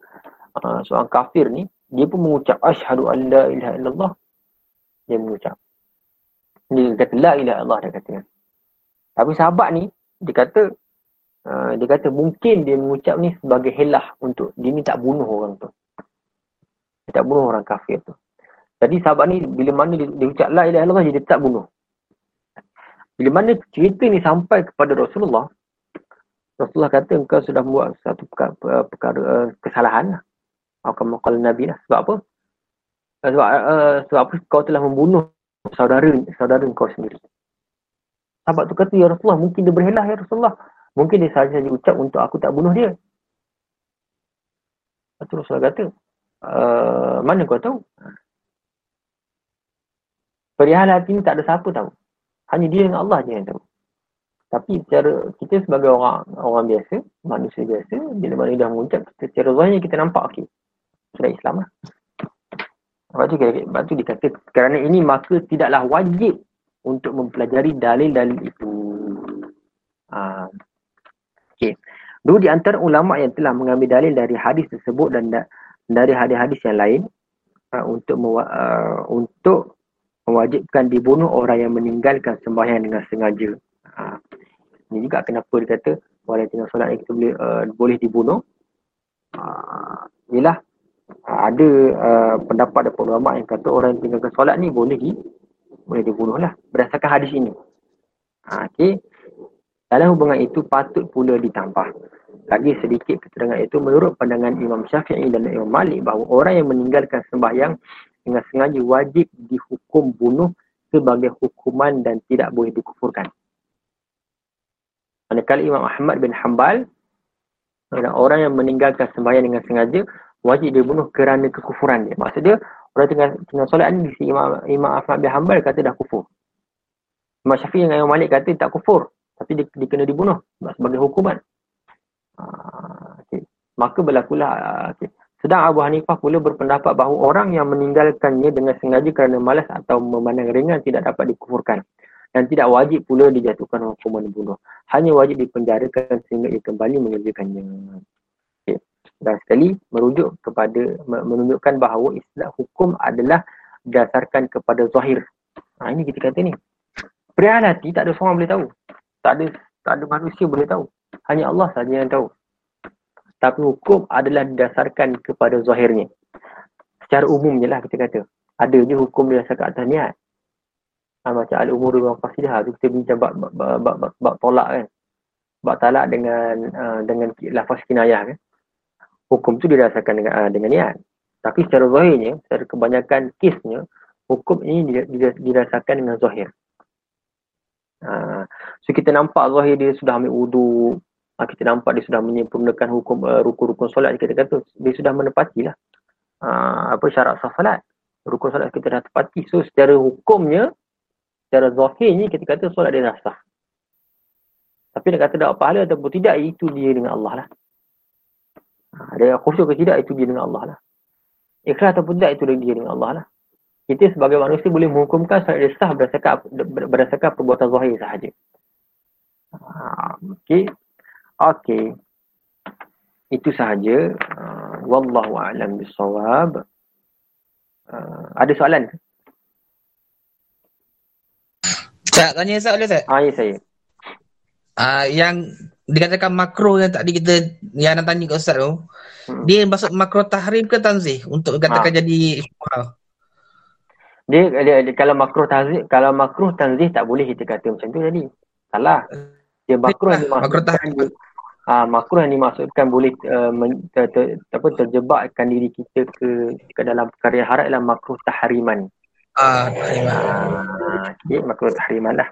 uh, seorang kafir ni, dia pun mengucap asyhadu an la ilaha illallah. Dia mengucap. Dia kata la ilaha illallah dia kata. Tapi sahabat ni dia kata uh, dia kata mungkin dia mengucap ni sebagai helah untuk dia ni tak bunuh orang tu. Dia tak bunuh orang kafir tu. Jadi sahabat ni bila mana dia, dia ucap la ilaha illallah dia tak bunuh. Bila mana cerita ni sampai kepada Rasulullah, Rasulullah kata engkau sudah buat satu perkara, perkara uh, kesalahan lah. Atau maqal Nabi lah. Sebab apa? Uh, sebab, uh, sebab apa kau telah membunuh saudara saudara kau sendiri. Sahabat tu kata, Ya Rasulullah, mungkin dia berhelah Ya Rasulullah. Mungkin dia sahaja ucap untuk aku tak bunuh dia. Lepas tu Rasulullah kata, uh, mana kau tahu? perihal hati ni tak ada siapa tahu. Hanya dia dengan Allah je yang tahu. Tapi secara kita sebagai orang orang biasa, manusia biasa, bila mana dah mengucap, kita secara zahirnya kita nampak okey. Sudah Islam lah. Lepas tu, lepas tu dikata, kerana ini maka tidaklah wajib untuk mempelajari dalil-dalil itu. Ha. Okay. Dua di antara ulama yang telah mengambil dalil dari hadis tersebut dan da- dari hadis-hadis yang lain uh, untuk uh, untuk mewajibkan dibunuh orang yang meninggalkan sembahyang dengan sengaja. Ha. Ini juga kenapa dia kata orang yang solat kita boleh, uh, boleh dibunuh. Ha. Ialah ada uh, pendapat daripada ulama yang kata orang yang tinggalkan solat ni boleh di boleh dibunuh lah berdasarkan hadis ini. Ha, okay. Dalam hubungan itu patut pula ditambah. Lagi sedikit keterangan itu menurut pandangan Imam Syafi'i dan Imam Malik bahawa orang yang meninggalkan sembahyang dengan sengaja wajib dihukum bunuh sebagai hukuman dan tidak boleh dikufurkan. Manakala Imam Ahmad bin Hanbal orang yang meninggalkan sembahyang dengan sengaja wajib dibunuh kerana kekufuran dia. Maksud dia orang tengah tengah solat ni si Imam Imam Ahmad bin Hanbal kata dah kufur. Imam Syafi'i dengan Imam Malik kata tak kufur tapi dia, dia kena dibunuh sebagai hukuman. Uh, okay. Maka berlakulah uh, okay. Sedang Abu Hanifah pula berpendapat bahawa orang yang meninggalkannya dengan sengaja kerana malas atau memandang ringan tidak dapat dikufurkan. Dan tidak wajib pula dijatuhkan hukuman bunuh. Hanya wajib dipenjarakan sehingga ia kembali mengerjakannya. Dan sekali merujuk kepada menunjukkan bahawa istilah hukum adalah berdasarkan kepada zahir. Ha, ini kita kata ni. Perihal hati tak ada seorang boleh tahu. Tak ada tak ada manusia boleh tahu. Hanya Allah saja yang tahu. Tapi hukum adalah didasarkan kepada zahirnya. Secara umumnya lah kita kata. Ada je hukum berdasarkan atas niat. Ha, macam al-umur dengan fasidah tu kita bincang bab, bab, bab, bab, bab, tolak kan. Bab talak dengan uh, dengan lafaz kinayah kan hukum tu dirasakan dengan uh, dengan niat. Tapi secara zahirnya, secara kebanyakan kesnya, hukum ini dirasakan dengan zahir. Uh, so kita nampak zahir dia sudah ambil wudu, uh, kita nampak dia sudah menyempurnakan hukum uh, rukun-rukun solat kita kata dia sudah menepati lah. Uh, apa syarat sah solat. Rukun solat kita dah tepati. So secara hukumnya, secara zahirnya kita kata solat dia dah sah. Tapi nak kata dapat pahala ataupun tidak, itu dia dengan Allah lah. Ada khusyuk ke tidak itu dia dengan Allah lah. Ikhlas ataupun tidak itu dia dengan Allah lah. Kita sebagai manusia boleh menghukumkan solat dia sah berdasarkan, berdasarkan perbuatan zahir sahaja. Ha, okey. Okey. Itu sahaja. Uh, wallahu a'lam bisawab. Uh, ada soalan ke? Tak tanya Ustaz boleh Ustaz? Ah, ya saya. Uh, yang dikatakan makro yang tadi kita yang nak tanya ke Ustaz tu hmm. dia masuk makro tahrim ke tanzih untuk katakan ha. jadi dia, dia, dia, kalau makro tanzih kalau makro tanzih tak boleh kita kata macam tu tadi salah dia makro yang dimasukkan makro Ah, makro yang dimaksudkan boleh uh, men, ter, ter, apa, terjebakkan diri kita ke, ke dalam perkara yang haram adalah makro tahriman. Ah, tahriman. Ah, okay, makro tahriman lah.